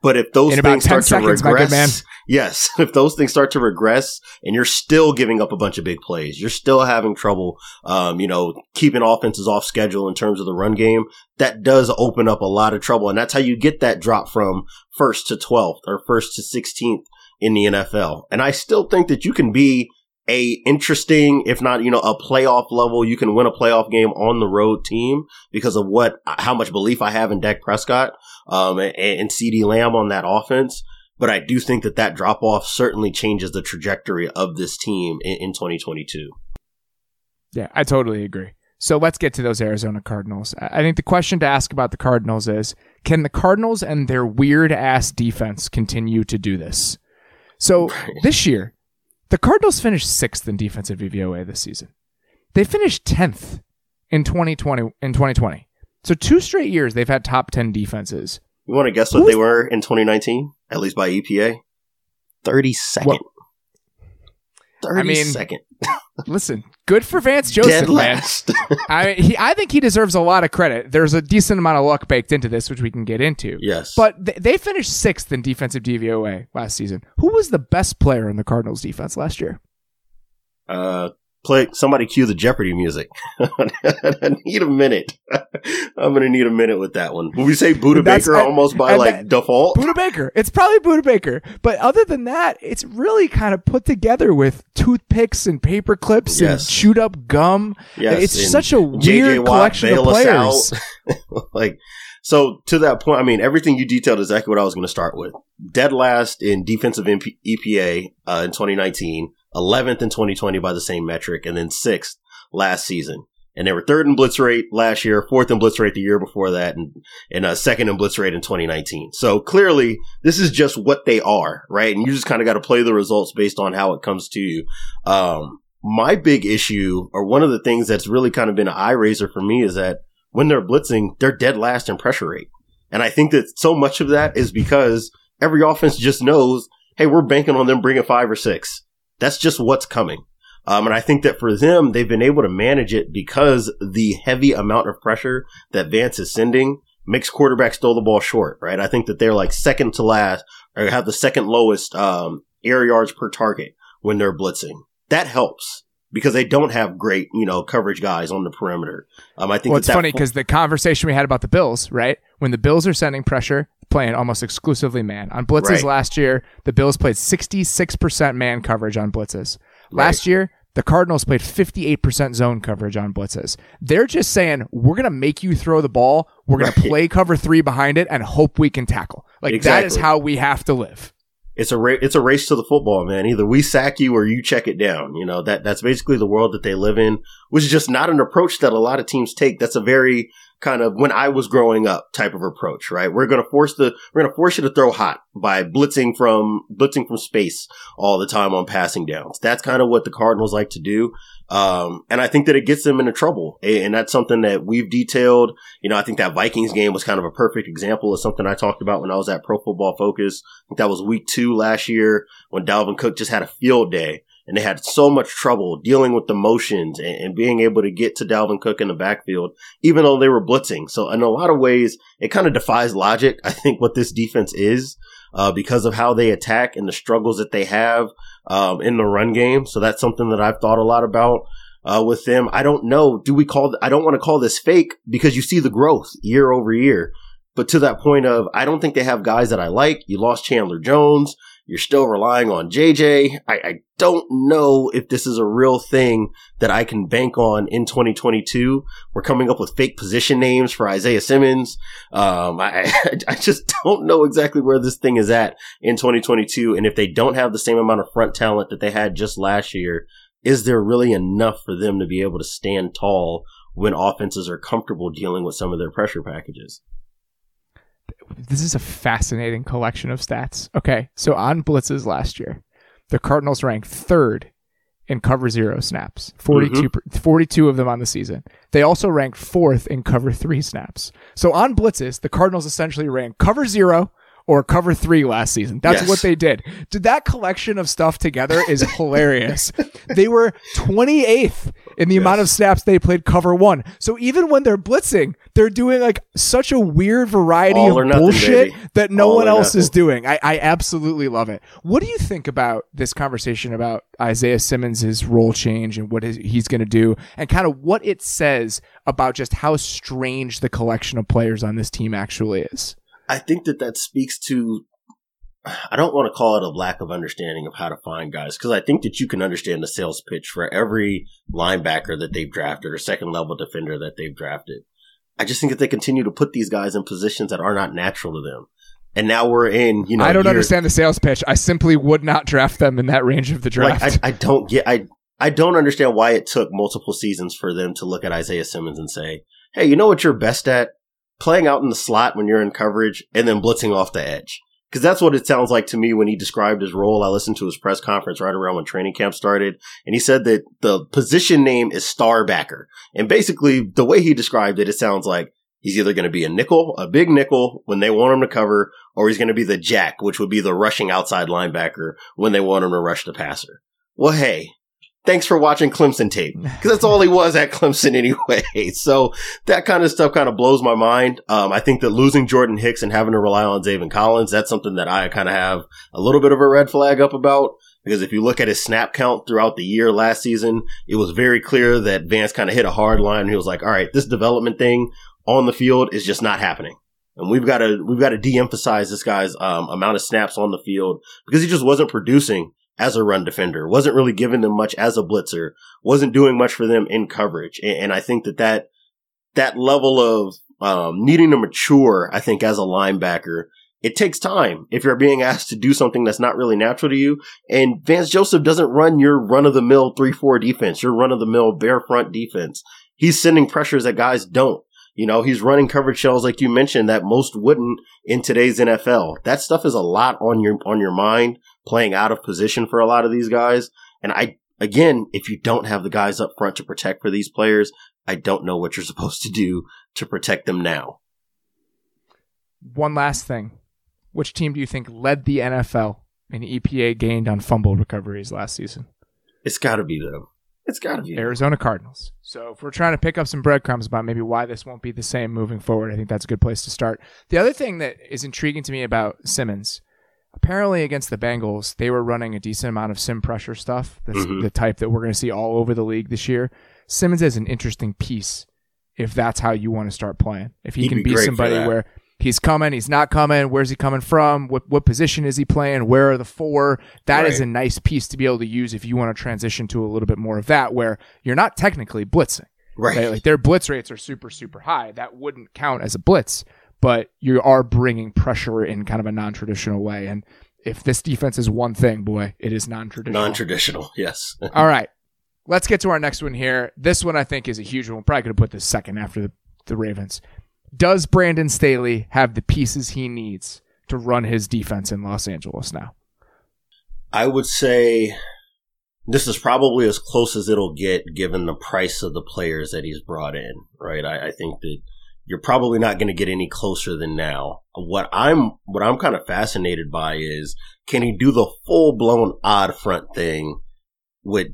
but if those In things start to seconds, man. regress, yes, (laughs) if those things start to regress and you're still giving up a bunch of big plays, you're still having trouble, um, you know, keeping offenses off schedule in terms of the run game, that does open up a lot of trouble. And that's how you get that drop from first to 12th or first to 16th in the NFL. And I still think that you can be a interesting, if not, you know, a playoff level. You can win a playoff game on the road team because of what, how much belief I have in Dak Prescott, um, and, and CeeDee Lamb on that offense. But I do think that that drop off certainly changes the trajectory of this team in, in 2022. Yeah, I totally agree. So let's get to those Arizona Cardinals. I I think the question to ask about the Cardinals is can the Cardinals and their weird ass defense continue to do this? So (laughs) this year, the Cardinals finished sixth in defensive DVOA this season. They finished 10th in 2020 in 2020. So two straight years they've had top 10 defenses. You want to guess what they were in 2019? At least by EPA? 32nd. What- 32nd. (laughs) Listen, good for Vance Joseph, Dead last. (laughs) I he, I think he deserves a lot of credit. There's a decent amount of luck baked into this, which we can get into. yes. But th- they finished sixth in defensive DVOA last season. Who was the best player in the Cardinals defense last year? Uh, play somebody cue the Jeopardy music. (laughs) I need a minute. (laughs) I'm gonna need a minute with that one. Will we say Budda Baker almost by like that- default? Budda Baker. It's probably Budda Baker. But other than that, it's really kind of put together with toothpicks and paper clips Yes. and chewed up gum. Yes, it's such a weird Watt, collection of players. (laughs) like so to that point, I mean everything you detailed is exactly what I was going to start with. Dead last in defensive MP- EPA uh, in 2019, 11th in 2020 by the same metric, and then sixth last season. And they were third in blitz rate last year, fourth in blitz rate the year before that, and and uh, second in blitz rate in 2019. So clearly, this is just what they are, right? And you just kind of got to play the results based on how it comes to you. Um, my big issue, or one of the things that's really kind of been an eye raiser for me, is that when they're blitzing, they're dead last in pressure rate. And I think that so much of that is because every offense just knows, hey, we're banking on them bringing five or six. That's just what's coming. Um, and I think that for them, they've been able to manage it because the heavy amount of pressure that Vance is sending makes quarterbacks throw the ball short, right? I think that they're like second to last or have the second lowest um, air yards per target when they're blitzing. That helps because they don't have great, you know, coverage guys on the perimeter. Um, I think Well, that it's that funny fo- because the conversation we had about the Bills, right? When the Bills are sending pressure, playing almost exclusively man. On blitzes Right. last year, the Bills played 66% man coverage on blitzes. Last year, the Cardinals played 58% zone coverage on blitzes. They're just saying, we're going to make you throw the ball. We're going to play cover three behind it and hope we can tackle. Like that is how we have to live. it's a ra- it's a race to the football, man. Either we sack you or you check it down. You know that that's basically the world that they live in, which is just not an approach that a lot of teams take. That's a very kind of when I was growing up type of approach, right? We're going to force the we're going to force you to throw hot by blitzing from blitzing from space all the time on passing downs. That's kind of what the Cardinals like to do. Um, and I think that it gets them into trouble. And that's something that we've detailed. You know, I think that Vikings game was kind of a perfect example of something I talked about when I was at Pro Football Focus. I think that was week two last year when Dalvin Cook just had a field day and they had so much trouble dealing with the motions and, and being able to get to Dalvin Cook in the backfield, even though they were blitzing. So in a lot of ways, it kind of defies logic. I think what this defense is, uh, because of how they attack and the struggles that they have, um, in the run game. So that's something that I've thought a lot about. uh, with them. I don't know. Do we call? I don't want to call this fake because you see the growth year over year. But to that point of, I don't think they have guys that I like. You lost Chandler Jones. You're still relying on JJ. I, I don't know if this is a real thing that I can bank on in 2022. We're coming up with fake position names for Isaiah Simmons. Um, I, (laughs) I just don't know exactly where this thing is at in 2022. And if they don't have the same amount of front talent that they had just last year, is there really enough for them to be able to stand tall when offenses are comfortable dealing with some of their pressure packages? This is a fascinating collection of stats. Okay, so on blitzes last year, the Cardinals ranked third in cover zero snaps, 42, mm-hmm. 42 of them on the season. They also ranked fourth in cover three snaps. So on blitzes, the Cardinals essentially ran cover zero, or cover three last season. That's yes. what they did. Did that collection of stuff together is (laughs) hilarious. they were 28th in the yes. amount of snaps they played cover one. So even when they're blitzing, they're doing like such a weird variety All of nothing, bullshit baby. that no All one else nothing. is doing. I, I absolutely love it. What do you think about this conversation about Isaiah Simmons' role change and what he's going to do and kind of what it says about just how strange the collection of players on this team actually is? I think that that speaks to I don't want to call it a lack of understanding of how to find guys because I think that you can understand the sales pitch for every linebacker that they've drafted or second level defender that they've drafted. I just think that they continue to put these guys in positions that are not natural to them. And now we're in, you know. I don't understand the sales pitch. I simply would not draft them in that range of the draft. Like, I, I don't get, I, I don't understand why it took multiple seasons for them to look at Isaiah Simmons and say, hey, you know what you're best at? Playing out in the slot when you're in coverage and then blitzing off the edge. Because that's what it sounds like to me when he described his role. I listened to his press conference right around when training camp started, and he said that the position name is star backer. And basically, the way he described it, it sounds like he's either going to be a nickel, a big nickel when they want him to cover, or he's going to be the jack, which would be the rushing outside linebacker when they want him to rush the passer. Well, hey, thanks for watching Clemson tape because that's all he was at Clemson (laughs) anyway. (laughs) So that kind of stuff kind of blows my mind. Um, I think that losing Jordan Hicks and having to rely on Zaven Collins, that's something that I kind of have a little bit of a red flag up about. Because if you look at his snap count throughout the year last season, it was very clear that Vance kind of hit a hard line. He was like, all right, this development thing on the field is just not happening. And we've got to, we've got to de-emphasize this guy's, um, amount of snaps on the field because he just wasn't producing as a run defender, wasn't really giving them much as a blitzer, wasn't doing much for them in coverage. And, and I think that that, that level of, um, needing to mature, I think, as a linebacker, it takes time if you're being asked to do something that's not really natural to you. And Vance Joseph doesn't run your run of the mill 3-4 defense, your run of the mill bear front defense. He's sending pressures that guys don't. You know, he's running coverage shells like you mentioned that most wouldn't in today's NFL. That stuff is a lot on your on your mind, playing out of position for a lot of these guys. And I again, if you don't have the guys up front to protect for these players, I don't know what you're (laughs) supposed to do to protect them now. One last thing. Which team do you think led the NFL in EPA gained on fumble recoveries last season? It's got to be them. It's got to be Arizona Cardinals. So if we're trying to pick up some breadcrumbs about maybe why this won't be the same moving forward, I think that's a good place to start. The other thing that is intriguing to me about Simmons, apparently against the Bengals, they were running a decent amount of sim pressure stuff. That's mm-hmm. the type that we're going to see all over the league this year. Simmons is an interesting piece if that's how you want to start playing. If he He'd can be, be somebody where he's coming, he's not coming, where's he coming from, what what position is he playing, where are the four? That right. is a nice piece to be able to use if you want to transition to a little bit more of that where you're not technically blitzing. Right. right. Like their blitz rates are super super high. That wouldn't count as a blitz, but you are bringing pressure in kind of a non-traditional way and if this defense is one thing, boy, it is non-traditional. Non-traditional, yes. (laughs) All right. Let's get to our next one here. This one I think is a huge one. Probably could have put this second after the, the Ravens. Does Brandon Staley have the pieces he needs to run his defense in Los Angeles now? I would say this is probably as close as it'll get given the price of the players that he's brought in, right? I, I think that you're probably not going to get any closer than now. What I'm, what I'm kind of fascinated by is can he do the full blown odd front thing with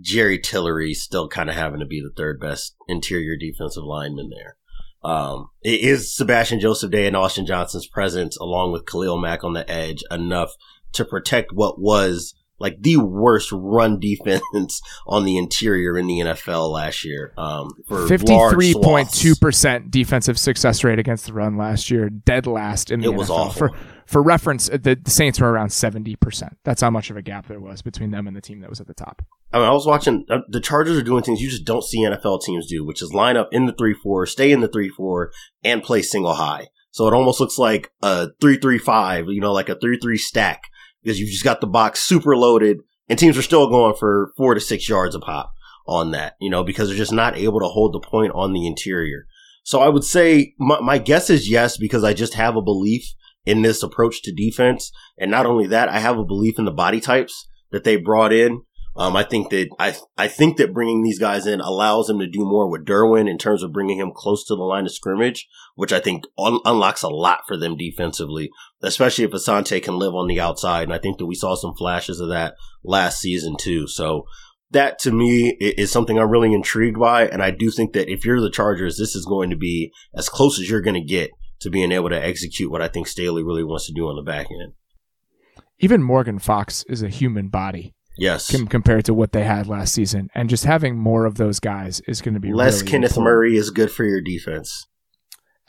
Jerry Tillery still kind of having to be the third best interior defensive lineman there? Um, is Sebastian Joseph Day and Austin Johnson's presence along with Khalil Mack on the edge enough to protect what was like the worst run defense (laughs) on the interior in the NFL last year. Um, for fifty-three point two percent defensive success rate against the run last year, dead last in the It NFL. was awful. For for reference, the, the Saints were around seventy percent. That's how much of a gap there was between them and the team that was at the top. I mean, I was watching uh, the Chargers are doing things you just don't see NFL teams do, which is line up in the three four, stay in the three four, and play single high. So it almost looks like a three three five, you know, like a three three stack because you've just got the box super loaded, and teams are still going for four to six yards a pop on that, you know, because they're just not able to hold the point on the interior. So I would say my, my guess is yes, because I just have a belief in this approach to defense. And not only that, I have a belief in the body types that they brought in. Um, I think that I I think that bringing these guys in allows them to do more with Derwin in terms of bringing him close to the line of scrimmage, which I think un- unlocks a lot for them defensively, especially if Asante can live on the outside. And I think that we saw some flashes of that last season too. So that to me is something I'm really intrigued by, and I do think that if you're the Chargers, this is going to be as close as you're going to get to being able to execute what I think Staley really wants to do on the back end. Even Morgan Fox is a human body Yes. com- compared to what they had last season, and just having more of those guys is going to be Less really Kenneth important. Murray is good for your defense.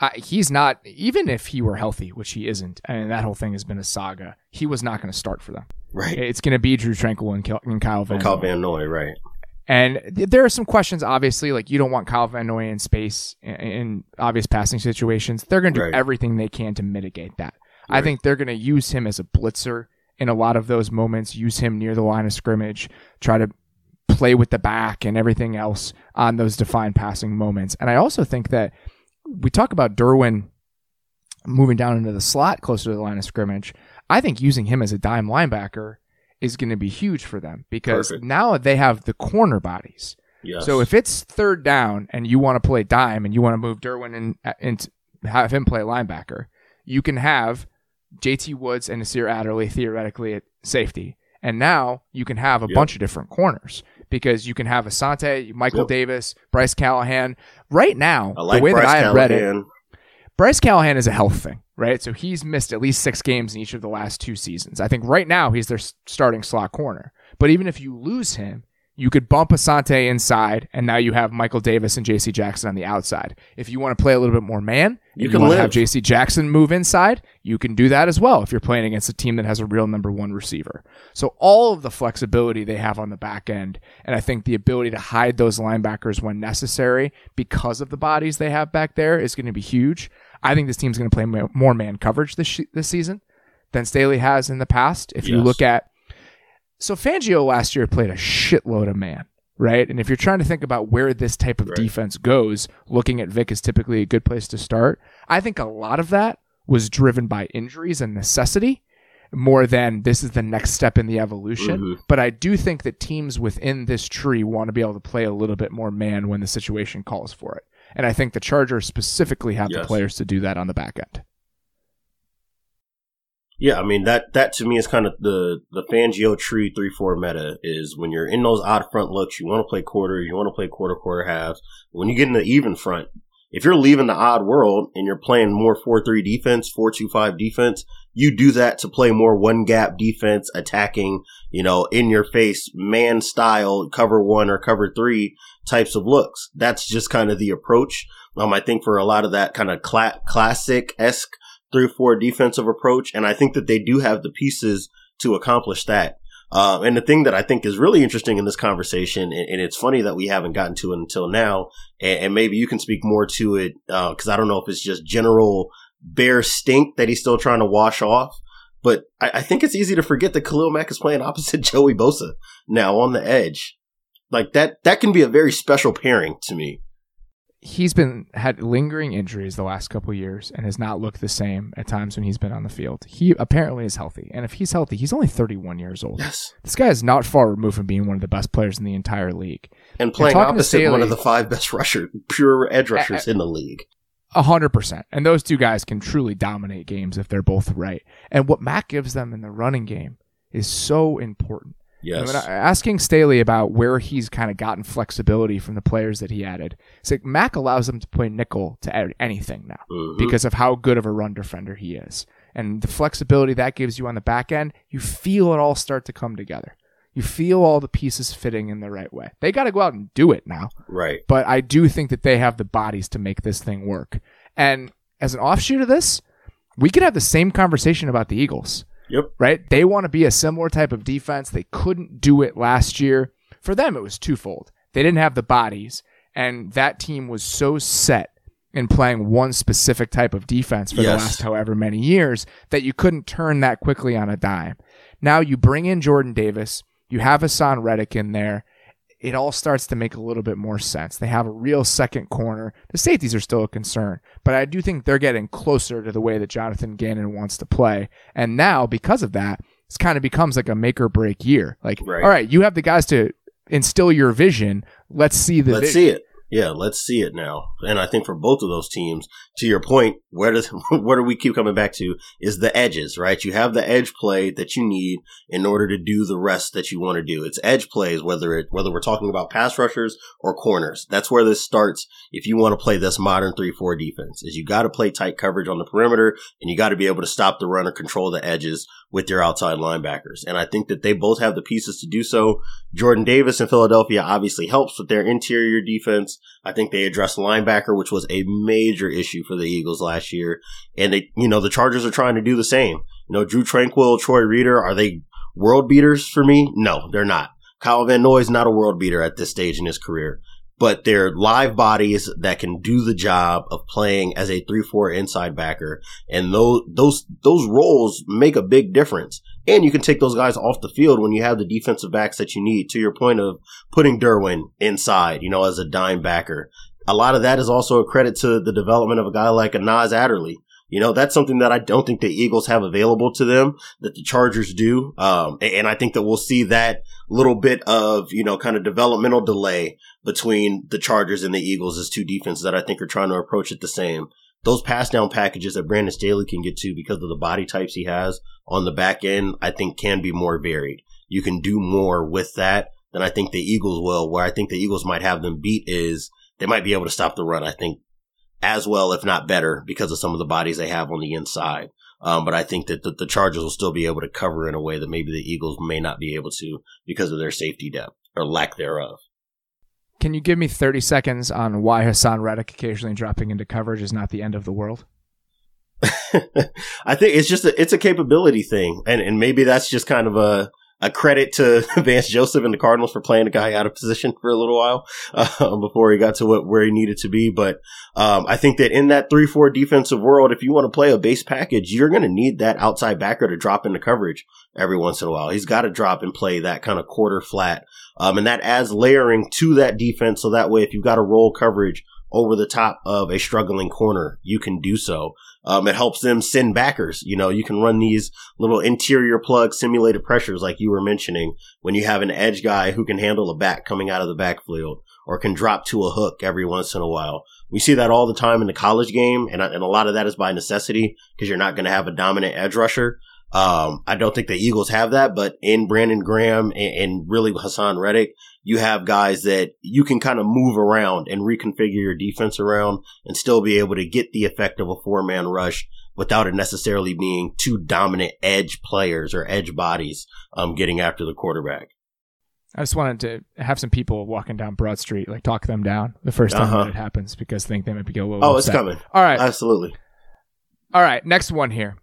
Uh, he's not even if he were healthy, which he isn't, and that whole thing has been a saga. He was not going to start for them. Right. It's going to be Drue Tranquill and, Kel- and Kyle Van. And Kyle Noy. Van Noy, right. And th- there are some questions, obviously, like you don't want Kyle Van Noy in space in, in obvious passing situations. They're going to do Right. everything they can to mitigate that. I think they're going to use him as a blitzer in a lot of those moments, use him near the line of scrimmage, try to play with the back and everything else on those defined passing moments. And I also think that we talk about Derwin moving down into the slot closer to the line of scrimmage. I think using him as a dime linebacker is going to be huge for them because Perfect. now they have the corner bodies. Yes. So if it's third down and you want to play dime and you want to move Derwin and and uh, have him play linebacker, you can have JT Woods and Nasir Adderley theoretically at safety. And now you can have a Yep. bunch of different corners because you can have Asante, Michael Yep. Davis, Bryce Callahan. Right now, like the way Bryce that I had read it. Bryce Callahan is a health thing, right? So he's missed at least six games in each of the last two seasons. I think right now he's their starting slot corner. But even if you lose him, you could bump Asante inside, and now you have Michael Davis and J.C. Jackson on the outside. If you want to play a little bit more man, You and can want to have J.C. Jackson move inside, you can do that as well if you're playing against a team that has a real number one receiver. So all of the flexibility they have on the back end, and I think the ability to hide those linebackers when necessary because of the bodies they have back there is going to be huge. I think this team's going to play more man coverage this sh- this season than Staley has in the past. If you look at so Fangio last year played a shitload of man, right? And if you're trying to think about where this type of Right. defense goes, looking at Vic is typically a good place to start. I think a lot of that was driven by injuries and necessity more than this is the next step in the evolution. Mhm. But I do think that teams within this tree want to be able to play a little bit more man when the situation calls for it. And I think the Chargers specifically have the players to do that on the back end. Yeah, I mean that that to me is kind of the the Fangio tree three four meta is when you're in those odd front looks, you want to play quarter, you want to play quarter quarter halves. When you get in the even front, if you're leaving the odd world and you're playing more four three defense, four two five defense, you do that to play more one gap defense, attacking, you know, in your face man style cover one or cover three types of looks. That's just kind of the approach. Um, I think for a lot of that kind of cla- classic esque three or four defensive approach, and I think that they do have the pieces to accomplish that. Uh, and the thing that I think is really interesting in this conversation, and, and it's funny that we haven't gotten to it until now, and, and maybe you can speak more to it because I don't know if it's just general bear stink that he's still trying to wash off. But I, I think it's easy to forget that Khalil Mack is playing (laughs) opposite Joey Bosa now on the edge. Like that, that can be a very special pairing to me. He's been had lingering injuries the last couple years and has not looked the same at times when he's been on the field. He apparently is healthy, and if he's healthy, he's only 31 years old. Yes. This guy is not far removed from being one of the best players in the entire league. And playing to opposite one of the five best (laughs) rusher, pure edge rushers in the league. A hundred percent. And those two guys can truly dominate games if they're both right. And what Mack gives them in the running game is so important. Yes. Mean, I- asking Staley about where he's kind of gotten flexibility from the players that he added. It's like Mack allows him to play nickel to add anything now Mhm. because of how good of a run defender he is. And the flexibility that gives you on the back end, you feel it all start to come together. You feel all the pieces fitting in the right way. They got to go out and do it now. Right. But I do think that they have the bodies to make this thing work. And as an offshoot of this, we could have the same conversation about the Eagles. Yep. Right? They want to be a similar type of defense. They couldn't do it last year. For them, it was twofold. They didn't have the bodies, and that team was so set in playing one specific type of defense for the last however many years that you couldn't turn that quickly on a dime. Now you bring in Jordan Davis, you have Haason Reddick in there. It all starts to make a little bit more sense. They have a real second corner. The safeties are still a concern, but I do think they're getting closer to the way that Jonathan Gannon wants to play. And now, because of that, it's kind of becomes like a make or break year. Like, Right. all right, you have the guys to instill your vision. Let's see the Let's vision. see it. Yeah, let's see it now. And I think for both of those teams, to your point, where does (laughs) where do we keep coming back to is the edges, right? You have the edge play that you need in order to do the rest that you want to do. It's edge plays, whether it whether we're talking about pass rushers or corners. That's where this starts. If you want to play this modern three four defense, is you got to play tight coverage on the perimeter, and you got to be able to stop the run or control the edges with your outside linebackers. And I think that they both have the pieces to do so. Jordan Davis in Philadelphia obviously helps with their interior defense. I think they addressed linebacker, which was a major issue for the Eagles last year. And they, you know, the Chargers are trying to do the same. You know, Drue Tranquill, Troy Reeder, are they world beaters for me? No, they're not. Kyle Van Noy is not a world beater at this stage in his career, but they're live bodies that can do the job of playing as a 3-4 inside backer. And those, those, those roles make a big difference. And you can take those guys off the field when you have the defensive backs that you need to your point of putting Derwin inside, you know, as a dime backer. A lot of that is also a credit to the development of a guy like a Nas Adderley. You know, that's something that I don't think the Eagles have available to them that the Chargers do. Um, and I think that we'll see that little bit of, you know, kind of developmental delay between the Chargers and the Eagles as two defenses that I think are trying to approach it the same. Those pass down packages that Brandon Staley can get to because of the body types he has on the back end, I think can be more varied. You can do more with that than I think the Eagles will. Where I think the Eagles might have them beat is they might be able to stop the run. I think as well, if not better, because of some of the bodies they have on the inside. Um, but I think that the, the Chargers will still be able to cover in a way that maybe the Eagles may not be able to because of their safety depth or lack thereof. Can you give me 30 seconds on why Haason Reddick occasionally dropping into coverage is not the end of the world? (laughs) I think it's just a, it's a capability thing, and and maybe that's just kind of a a credit to (laughs) Vance Joseph and the Cardinals for playing a guy out of position for a little while uh, (laughs) before he got to what, where he needed to be. But um, I think that in that three four defensive world, if you want to play a base package, you're going to need that outside backer to drop into coverage every once in a while. He's got to drop and play that kind of quarter flat, um, and that adds layering to that defense. So that way, if you've got a roll coverage over the top of a struggling corner, you can do so. Um, it helps them send backers. You know, you can run these little interior plug simulated pressures like you were mentioning when you have an edge guy who can handle a back coming out of the backfield or can drop to a hook every once in a while. We see that all the time in the college game, and, and a lot of that is by necessity because you're not going to have a dominant edge rusher. Um, I don't think the Eagles have that, but in Brandon Graham and, and really Haason Reddick, you have guys that you can kind of move around and reconfigure your defense around and still be able to get the effect of a four man rush without it necessarily being two dominant edge players or edge bodies um, getting after the quarterback. I just wanted to have some people walking down Broad Street, like talk them down the first time Uh-huh. that it happens because I think they might be a little. Oh, it's coming. All right, Absolutely. all right. Next one here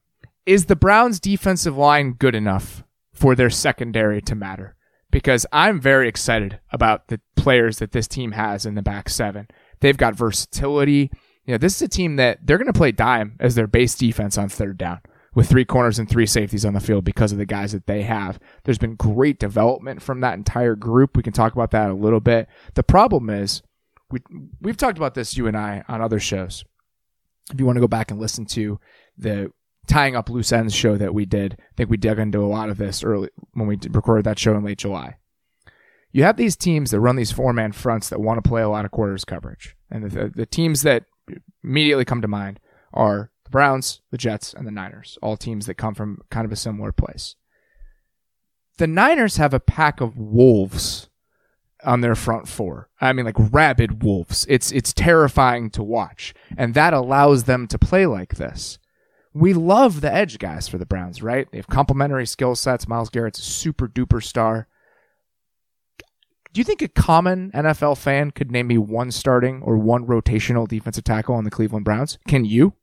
is the Browns' defensive line good enough for their secondary to matter? Because I'm very excited about the players that this team has in the back seven. They've got versatility. You know, this is a team that they're going to play dime as their base defense on third down with three corners and three safeties on the field because of the guys that they have. There's been great development from that entire group. We can talk about that a little bit. The problem is we we've talked about this you and I on other shows. If you want to go back and listen to the tying up loose ends show that we did, I think we dug into a lot of this early when we recorded that show in late July. You have these teams that run these four man fronts that want to play a lot of quarters coverage, and the, the, teams that immediately come to mind are the Browns, the Jets, and the Niners, all teams that come from kind of a similar place. The Niners have a pack of wolves on their front four. I mean, like rabid wolves. It's it's terrifying to watch, and that allows them to play like this. We love the edge guys for the Browns, right? They have complementary skill sets. Myles Garrett's a super duper star, Do you think a common NFL fan could name me one starting or one rotational defensive tackle on the Cleveland Browns? Can you?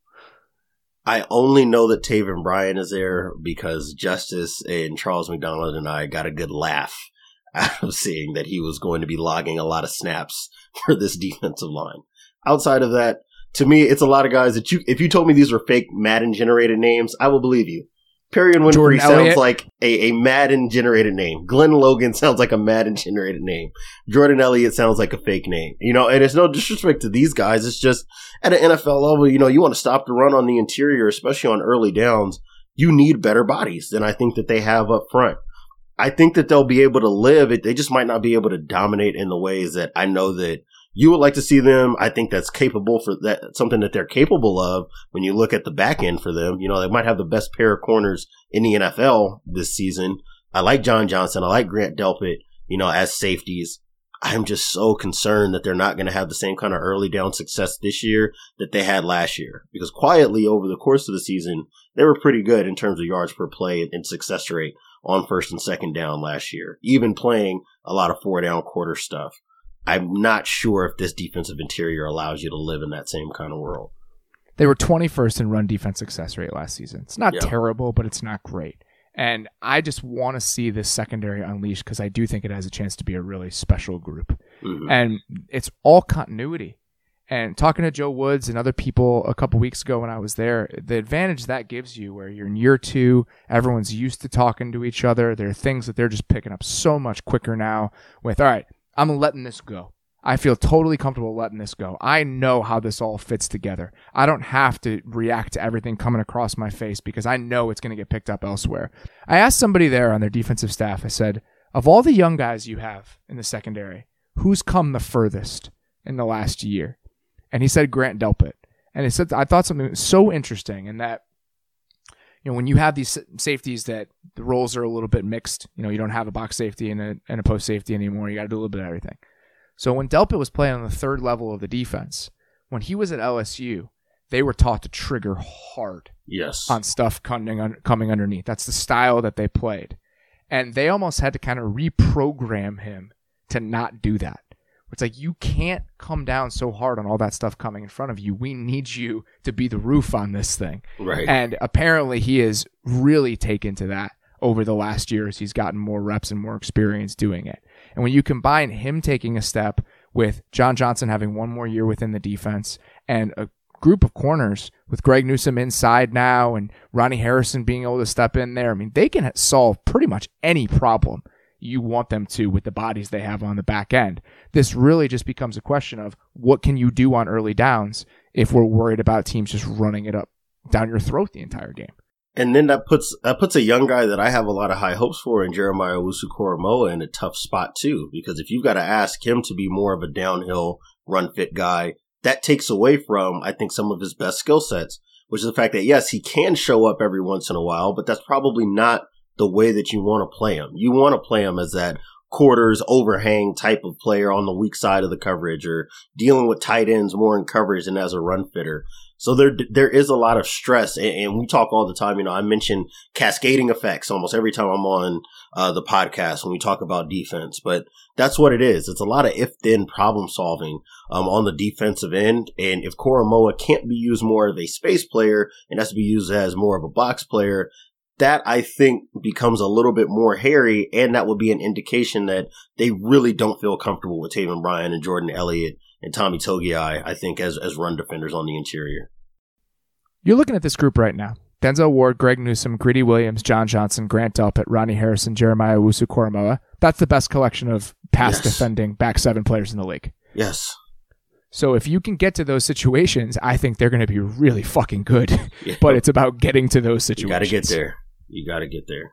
I only know that Taven Bryan is there because Justice and Charles McDonald and I got a good laugh (laughs) out of seeing that he was going to be logging a lot of snaps (laughs) for this defensive line. Outside of that, to me, it's a lot of guys that you, if you told me these were fake Madden generated names, I will believe you. Perrion Winfrey Jordan sounds Elliott? like a, a Madden generated name. Glenn Logan (laughs) sounds like a Madden generated name. Jordan Elliott sounds like a fake name. You know, and it's no disrespect to these guys. It's just at an NFL level, you know, you want to stop the run on the interior, especially on early downs. You need better bodies than I think that they have up front. I think that they'll be able to live it. They just might not be able to dominate in the ways that I know that you would like to see them. I think that's capable for that, something that they're capable of when you look at the back end for them. You know, they might have the best pair of corners in the NFL this season. I like John Johnson. I like Grant Delpit, you know, as safeties. I'm just so concerned that they're not going to have the same kind of early down success this year that they had last year. Because quietly over the course of the season, they were pretty good in terms of yards per play and success rate on first and second down last year, even playing a lot of four down quarter stuff. I'm not sure if this defensive interior allows you to live in that same kind of world. They were 21st in run defense success rate last season. It's not Yeah. terrible, but it's not great. And I just want to see this secondary unleashed because I do think it has a chance to be a really special group. Mhm. And it's all continuity. And talking to Joe Woods and other people a couple weeks ago when I was there, the advantage that gives you where you're in year two, everyone's used to talking to each other. There are things that they're just picking up so much quicker now with, all right, I'm letting this go. I feel totally comfortable letting this go. I know how this all fits together. I don't have to react to everything coming across my face because I know it's going to get picked up elsewhere. I asked somebody there on their defensive staff, I said, of all the young guys you have in the secondary, who's come the furthest in the last year? And he said Grant Delpit. And he said, I thought something so interesting in that, you know, when you have these safeties that the roles are a little bit mixed, you know, you don't have a box safety and a, and a post safety anymore. You got to do a little bit of everything. So when Delpit was playing on the third level of the defense, when he was at LSU, they were taught to trigger hard Yes. on stuff coming coming underneath. That's the style that they played, and they almost had to kind of reprogram him to not do that. It's like you can't come down so hard on all that stuff coming in front of you. We need you to be the roof on this thing. Right. And apparently, he has really taken to that over the last year as he's gotten more reps and more experience doing it. And when you combine him taking a step with John Johnson having one more year within the defense and a group of corners with Greg Newsome inside now and Ronnie Harrison being able to step in there, I mean, they can solve pretty much any problem you want them to with the bodies they have on the back end. This really just becomes a question of what can you do on early downs if we're worried about teams just running it up down your throat the entire game. And then that puts that puts a young guy that I have a lot of high hopes for in Jeremiah Koramoah in a tough spot too. Because if you've got to ask him to be more of a downhill run fit guy, that takes away from I think some of his best skill sets, which is the fact that yes, he can show up every once in a while, but that's probably not the way that you want to play him. You want to play him as that quarters overhang type of player on the weak side of the coverage or dealing with tight ends more in coverage and as a run fitter. So there, there is a lot of stress, and, and we talk all the time. You know, I mention cascading effects almost every time I'm on uh, the podcast when we talk about defense. But that's what it is. It's a lot of if-then problem solving um, on the defensive end. And if Koramoah can't be used more of a space player and has to be used as more of a box player, that I think becomes a little bit more hairy, and that would be an indication that they really don't feel comfortable with Taven Bryan and Jordan Elliott and Tommy Togiai, I think, as as run defenders on the interior. You're looking at this group right now. Denzel Ward, Greg Newsome, Greedy Williams, John Johnson, Grant Delpit, Ronnie Harrison, Jeremiah Owusu-Koramoah. That's the best collection of pass Yes. defending back seven players in the league. Yes. So if you can get to those situations, I think they're going to be really fucking good. Yeah. (laughs) but it's about getting to those situations. You got to get there. You got to get there.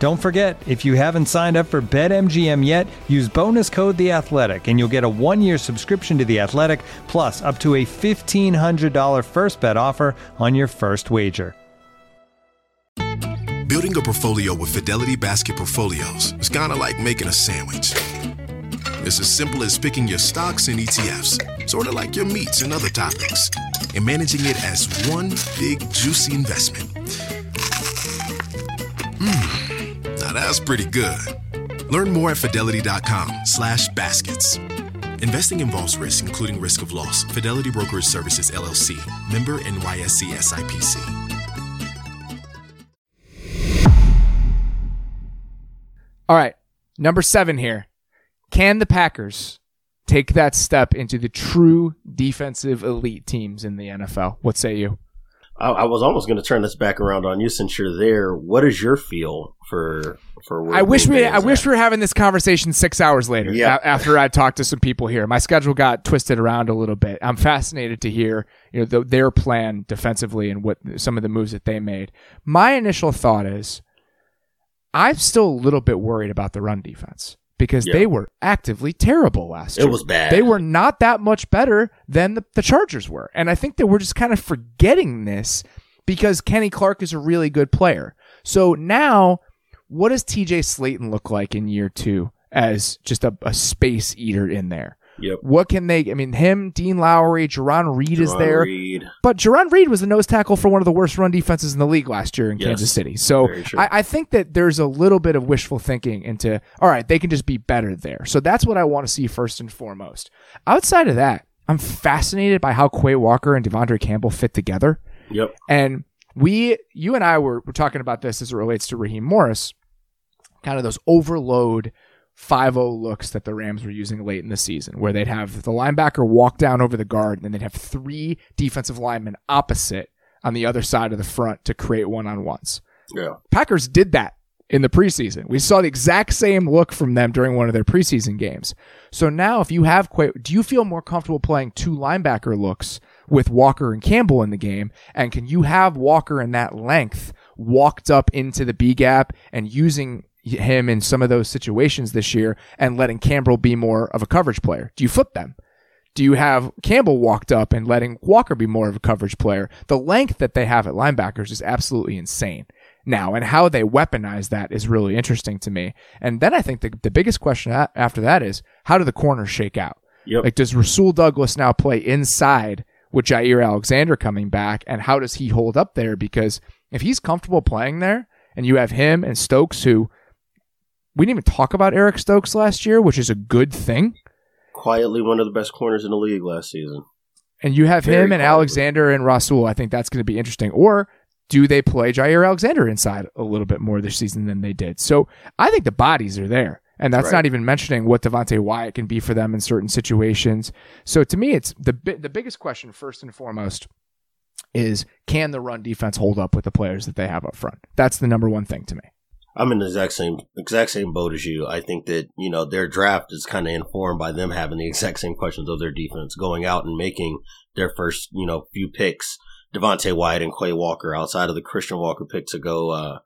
Don't forget, if you haven't signed up for BetMGM yet, use bonus code The Athletic, and you'll get a one-year subscription to The Athletic, plus up to a fifteen hundred dollar first bet offer on your first wager. Building a portfolio with Fidelity Basket Portfolios is kind of like making a sandwich. It's as simple as picking your stocks and ETFs, sort of like your meats and other toppings, and managing it as one big juicy investment. Mmm. That's pretty good. Learn more at fidelity.com slash baskets. Investing involves risk, including risk of loss. Fidelity Brokerage Services, LLC. Member NYSE SIPC. All right. Number seven here. Can the Packers take that step into the true defensive elite teams in the NFL? What say you? I, I was almost going to turn this back around on you since you're there. What is your feel for for? I wish we I is wish we were having this conversation six hours later. Yeah. a- after I talked to some people here, my schedule got twisted around a little bit. I'm fascinated to hear you know the, their plan defensively and what some of the moves that they made. My initial thought is, I'm still a little bit worried about the run defense because Yeah. they were actively terrible last It year. was bad. They were not that much better than the, the Chargers were. And I think that we're just kind of forgetting this because Kenny Clark is a really good player. So now, what does TJ Slaton look like in year two as just a, a space eater in there? Yep. What can they? I mean, him, Dean Lowry, Jarran Reed is there. Reed. But Jarran Reed was the nose tackle for one of the worst run defenses in the league last year in Yes. Kansas City. So I, I think that there's a little bit of wishful thinking into, all right, they can just be better there. So that's what I want to see first and foremost. Outside of that, I'm fascinated by how Quay Walker and Devondre Campbell fit together. Yep. And we, you and I were, were talking about this as it relates to Raheem Morris, kind of those overload 5 looks that the Rams were using late in the season, where they'd have the linebacker walk down over the guard, and then they'd have three defensive linemen opposite on the other side of the front to create one on ones. Yeah. Packers did that in the preseason. We saw the exact same look from them during one of their preseason games. So now, if you have Quay, do you feel more comfortable playing two linebacker looks with Walker and Campbell in the game? And can you have Walker in that length walked up into the B gap and using him in some of those situations this year and letting Campbell be more of a coverage player? Do you flip them? Do you have Campbell walked up and letting Walker be more of a coverage player? The length that they have at linebackers is absolutely insane now, and how they weaponize that is really interesting to me. And then I think the, the biggest question after that is how do the corners shake out? Yep. Like, does Rasul Douglas now play inside with Jaire Alexander coming back, and how does he hold up there? Because if he's comfortable playing there, and you have him and Stokes, who we didn't even talk about Eric Stokes last year, which is a good thing. Quietly one of the best corners in the league last season. and you have Very him and quietly. Alexander and Rasul. I think that's going to be interesting. Or do they play Jaire Alexander inside a little bit more this season than they did? So I think the bodies are there. And that's Right. not even mentioning what Devonte Wyatt can be for them in certain situations. So to me, it's the the biggest question first and foremost is can the run defense hold up with the players that they have up front? That's the number one thing to me. I'm in the exact same exact same boat as you. I think that you know their draft is kind of informed by them having the (laughs) exact same questions of their defense, going out and making their first you know few picks. Devonte Wyatt and Quay Walker outside of the Christian Walker pick to go uh,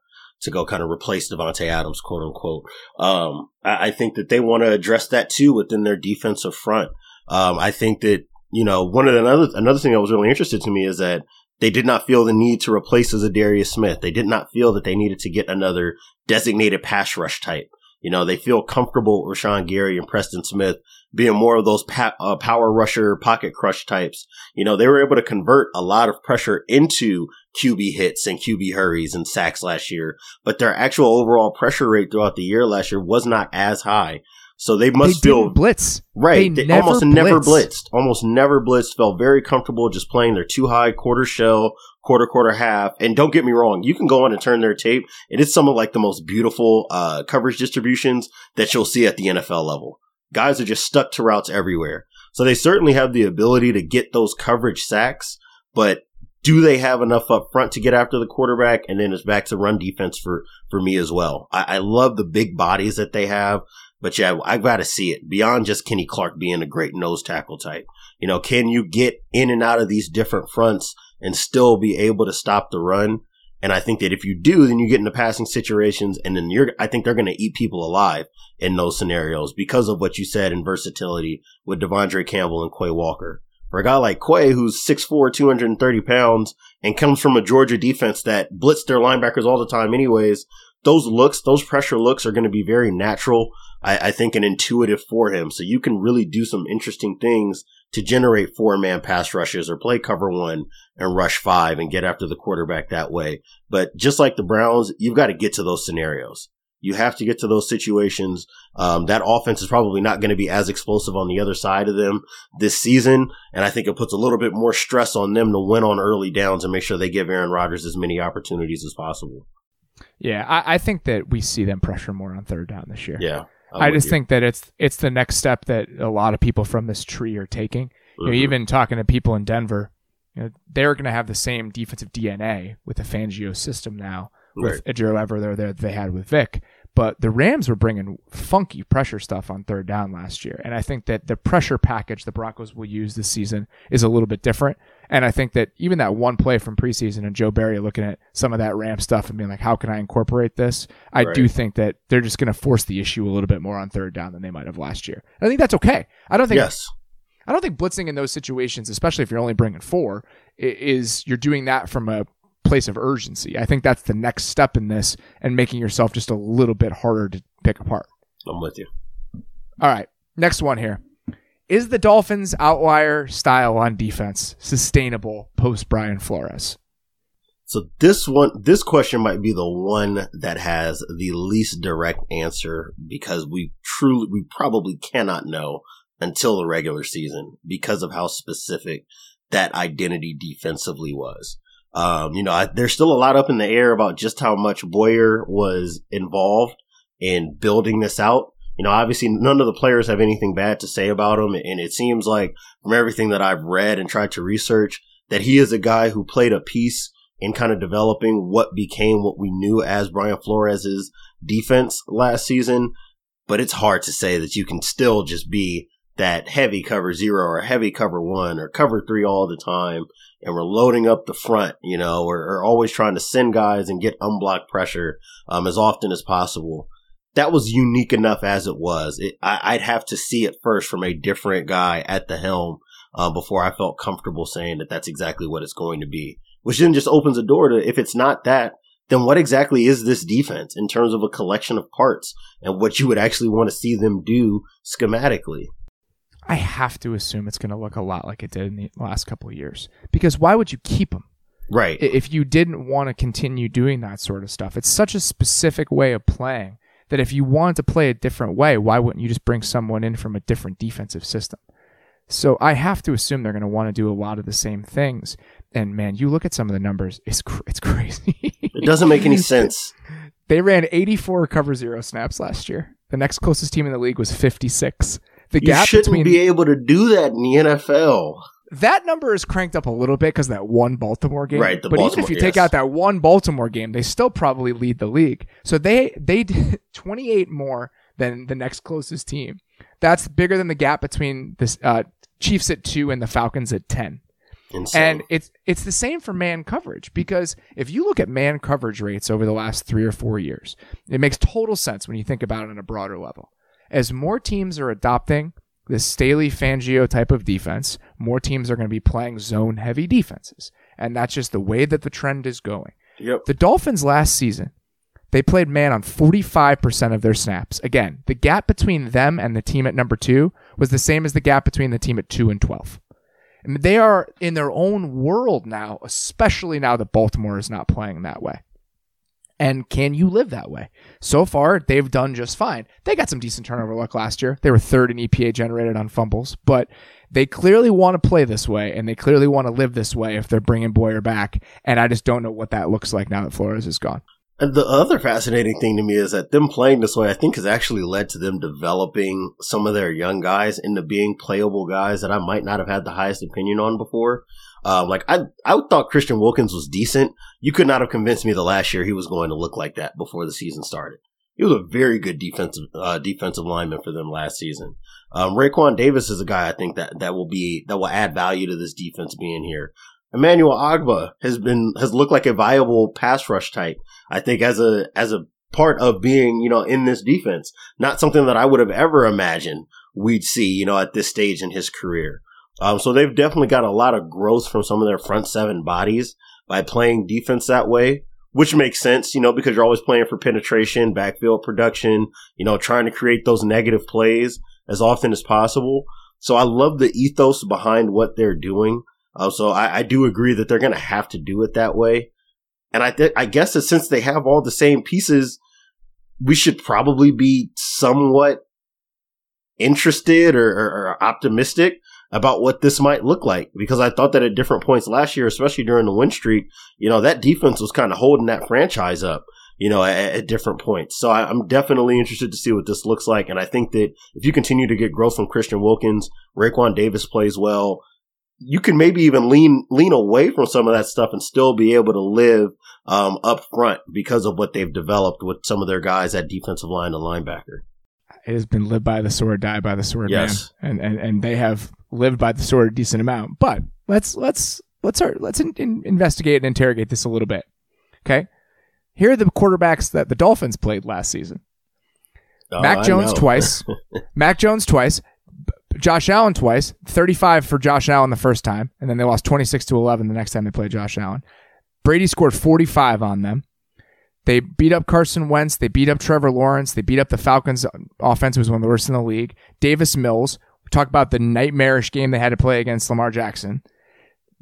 to go kind of replace Davante Adams, quote unquote. Um, I, I think that they want to address that too within their defensive front. Um, I think that you know one of the another another thing that was really interested to me is that They did not feel the need to replace a Za'Darius Smith. They did not feel that they needed to get another designated pass rush type. You know, they feel comfortable with Rashan Gary and Preston Smith being more of those pa- uh, power rusher, pocket crush types. You know, they were able to convert a lot of pressure into QB hits and QB hurries and sacks last year, but their actual overall pressure rate throughout the year last year was not as high. So they must they feel blitz. right. They, They, never almost never blitz. blitzed. Almost never blitzed. Felt very comfortable just playing their two high quarter shell, quarter quarter half. And don't get me wrong, you can go on and turn their tape, and it's some of like the most beautiful uh, coverage distributions that you'll see at the NFL level. Guys are just stuck to routes everywhere. So they certainly have the ability to get those coverage sacks, but do they have enough up front to get after the quarterback? And then it's back to run defense for, for me as well. I, I love the big bodies that they have, but yeah, I've got to see it beyond just Kenny Clark being a great nose tackle type. You know, can you get in and out of these different fronts and still be able to stop the run? And I think that if you do, then you get into passing situations and then you're, I think they're going to eat people alive in those scenarios because of what you said in versatility with De'Vondre Campbell and Quay Walker. For a guy like Quay, who's 6'4", 230 pounds and comes from a Georgia defense that blitzed their linebackers all the time anyways, those looks, those pressure looks are going to be very natural. I, I think and intuitive for him. So you can really do some interesting things to generate four man pass rushes or play cover one and rush five and get after the quarterback that way. But just like the Browns, you've got to get to those scenarios. You have to get to those situations. Um, that offense is probably not going to be as explosive on the other side of them this season. And I think it puts a little bit more stress on them to win on early downs and make sure they give Aaron Rodgers as many opportunities as possible. Yeah, I, I think that we see them pressure more on third down this year. Yeah. I'm I just you. think that it's it's the next step that a lot of people from this tree are taking. You know, Mhm. even talking to people in Denver, you know, they're going to have the same defensive DNA with the Fangio system now with Right. Ever there that they had with Vic. But the Rams were bringing funky pressure stuff on third down last year, and I think that the pressure package the Broncos will use this season is a little bit different. And I think that even that one play from preseason and Joe Barry looking at some of that Ram stuff and being like, "How can I incorporate this?" I do think that they're just going to force the issue a little bit more on third down than they might have last year. And I think that's okay. I don't think yes. I don't think blitzing in those situations, especially if you're only bringing four, is you're doing that from a place of urgency. I think that's the next step in this and making yourself just a little bit harder to pick apart. I'm with you. All right, next one here. Is the Dolphins' outlier style on defense sustainable post Brian Flores? So this one, this question might be the one that has the least direct answer because we truly, we probably cannot know until the regular season because of how specific that identity defensively was. Um, you know, I, there's still a lot up in the air about just how much Boyer was involved in building this out. You know, obviously none of the players have anything bad to say about him. And it seems like from everything that I've read and tried to research that he is a guy who played a piece in kind of developing what became what we knew as Brian Flores' defense last season. But it's hard to say that you can still just be that heavy cover zero or heavy cover one or cover three all the time. And we're loading up the front, you know, We're always trying to send guys and get unblocked pressure um, as often as possible. That was unique enough as it was. It, I, I'd have to see it first from a different guy at the helm uh, before I felt comfortable saying that that's exactly what it's going to be. Which then just opens a door to if it's not that, then what exactly is this defense in terms of a collection of parts and what you would actually want to see them do schematically? I have to assume it's going to look a lot like it did in the last couple of years. Because why would you keep them? Right. If you didn't want to continue doing that sort of stuff, it's such a specific way of playing that if you wanted to play a different way, why wouldn't you just bring someone in from a different defensive system? So I have to assume they're going to want to do a lot of the same things. And man, you look at some of the numbers; it's cr- it's (laughs) crazy. It doesn't make any sense. They ran 84 cover zero snaps last year. The next closest team in the league was 56. The You gap shouldn't between be able to do that in the NFL. that number is cranked up a little bit because that one Baltimore game. Right, the but even if you take out that one Baltimore game, they still probably lead the league. So they they did (laughs) 28 more than the next closest team. That's bigger than the gap between the uh, Chiefs at two and the Falcons at 10. Insane. And it's it's the same for man coverage because if you look at man coverage rates over the last three or four years, it makes total sense when you think about it on a broader level. As more teams are adopting this Staley Fangio type of defense, more teams are going to be playing zone heavy defenses. And that's just the way that the trend is going. Yep. The Dolphins last season, they played man on 45% of their snaps. Again, the gap between them and the team at number two was the same as the gap between the team at two and 12. And they are in their own world now, especially now that Baltimore is not playing that way. And can you live that way? So far, they've done just fine. They got some decent turnover luck last year. They were third in EPA generated on fumbles, but they clearly want to play this way and they clearly want to live this way if they're bringing Boyer back. And I just don't know what that looks like now that Flores is gone. And the other fascinating thing to me is that them playing this way, I think, has actually led to them developing some of their young guys into being playable guys that I might not have had the highest opinion on before. Um, like I, I thought Christian Wilkins was decent. You could not have convinced me the last year he was going to look like that before the season started. He was a very good defensive uh, defensive lineman for them last season. Um, Raekwon Davis is a guy I think that that will be that will add value to this defense being here. Emmanuel Ogbah has been has looked like a viable pass rush type. I think as a as a part of being you know in this defense, not something that I would have ever imagined we'd see you know at this stage in his career. Um, so they've definitely got a lot of growth from some of their front seven bodies by playing defense that way, which makes sense, you know, because you're always playing for penetration, backfield production, you know, trying to create those negative plays as often as possible. So I love the ethos behind what they're doing. Uh, so I, I, do agree that they're going to have to do it that way. And I th- I guess that since they have all the same pieces, we should probably be somewhat interested or, or, or optimistic about what this might look like because I thought that at different points last year, especially during the win streak, you know, that defense was kind of holding that franchise up, you know, at, at different points. So I, am definitely interested to see what this looks like. And I think that if you continue to get growth from Christian Wilkins, Raekwon Davis plays well, you can maybe even lean lean away from some of that stuff and still be able to live um, up front because of what they've developed with some of their guys at defensive line and linebacker. It has been live by the sword, die by the sword, yes. man, and and and they have lived by the sword a decent amount. But let's let's let's let's in, in, investigate and interrogate this a little bit. Okay, here are the quarterbacks that the Dolphins played last season. Oh, Mac I Jones know. twice, (laughs) Mac Jones twice, Josh Allen twice, 35 for Josh Allen the first time, and then they lost 26 to 11 the next time they played Josh Allen. Brady scored 45 on them. They beat up Carson Wentz. They beat up Trevor Lawrence. They beat up the Falcons offense, was one of the worst in the league. Davis Mills. Talk about the nightmarish game they had to play against Lamar Jackson.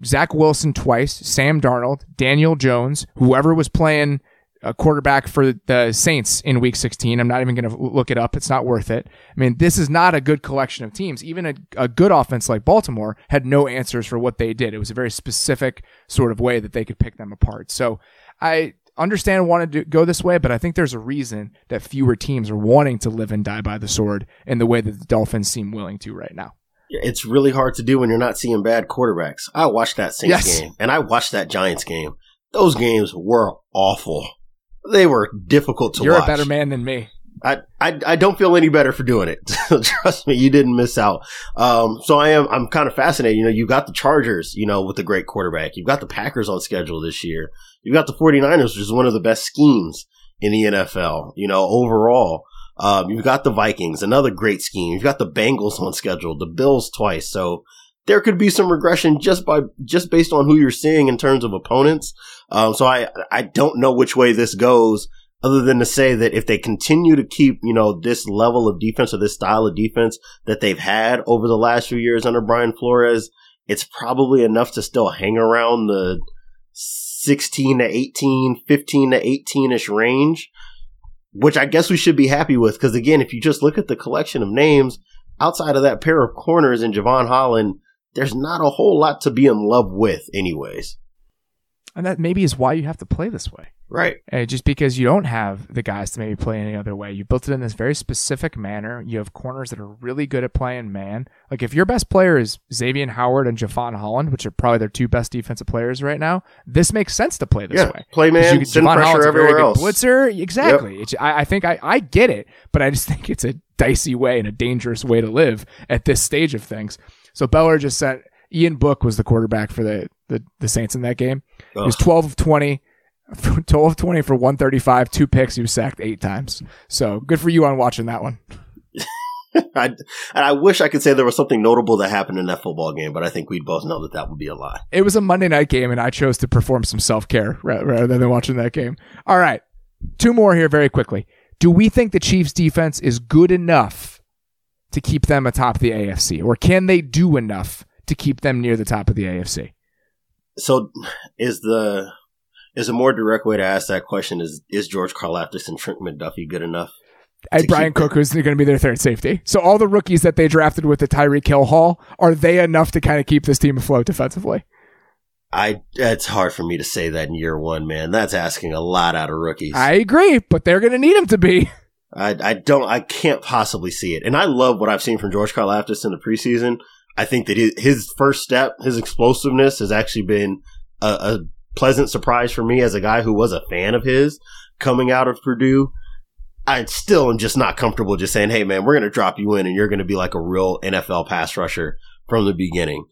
Zach Wilson twice, Sam Darnold, Daniel Jones, whoever was playing a quarterback for the Saints in week 16. I'm not even going to look it up. It's not worth it. I mean, this is not a good collection of teams. Even a, a good offense like Baltimore had no answers for what they did. It was a very specific sort of way that they could pick them apart. So I understand wanted to go this way, but I think there's a reason that fewer teams are wanting to live and die by the sword in the way that the Dolphins seem willing to right now. It's really hard to do when you're not seeing bad quarterbacks. I watched that Saints Yes. game and I watched that Giants game. Those games were awful. They were difficult to watch. You're a better man than me. I, I I don't feel any better for doing it. (laughs) Trust me, you didn't miss out. Um, so I am I'm kind of fascinated. You know, you got the Chargers, you know, with a great quarterback. You've got the Packers on schedule this year. You've got the 49ers, which is one of the best schemes in the NFL, you know, overall. Um, you've got the Vikings, another great scheme. You've got the Bengals on schedule, the Bills twice. So there could be some regression just by just based on who you're seeing in terms of opponents. Um, so I I don't know which way this goes, other than to say that if they continue to keep you know this level of defense or this style of defense that they've had over the last few years under Brian Flores, it's probably enough to still hang around the 16 to 18, 15 to 18 ish range, which I guess we should be happy with. Because again, if you just look at the collection of names outside of that pair of corners and Jevon Holland, there's not a whole lot to be in love with, anyways. And that maybe is why you have to play this way. Right. Uh, just because you don't have the guys to maybe play any other way. You built it in this very specific manner. You have corners that are really good at playing man. Like if your best player is Xavier Howard and Jevon Holland, which are probably their two best defensive players right now, this makes sense to play this Yeah, way. play man, you- send Jevon pressure Holland's everywhere else. Blitzer, exactly. It's, I, I think I, I get it, but I just (laughs) think it's a dicey way and a dangerous way to live at this stage of things. So Beller just said Ian Book was the quarterback for the, the, the Saints in that game. He was Ugh. 12 of 20. (laughs) 12 of 20 for 135, two picks. He was sacked eight times. So good for you on watching that one. (laughs) I, and I wish I could say there was something notable that happened in that football game, but I think we'd both know that that would be a lie. It was a Monday night game, and I chose to perform some self care rather than watching that game. All right, two more here very quickly. Do we think the Chiefs' defense is good enough to keep them atop the AFC, or can they do enough to keep them near the top of the AFC? So, is the is a more direct way to ask that question is is George Karlaftis and Trent McDuffie good enough? And Bryan Cook, who's going to be their third safety. So all the rookies that they drafted with the Tyreek Hill Hall, are they enough to kind of keep this team afloat defensively? I it's hard for me to say that in year one, man. That's asking a lot out of rookies. I agree, but they're going to need them to be. (laughs) I, I don't I can't possibly see it, and I love what I've seen from George Karlaftis in the preseason. I think that his first step, his explosiveness, has actually been a, a pleasant surprise for me as a guy who was a fan of his coming out of Purdue. I still am just not comfortable just saying, hey, man, we're going to drop you in and you're going to be like a real NFL pass rusher from the beginning.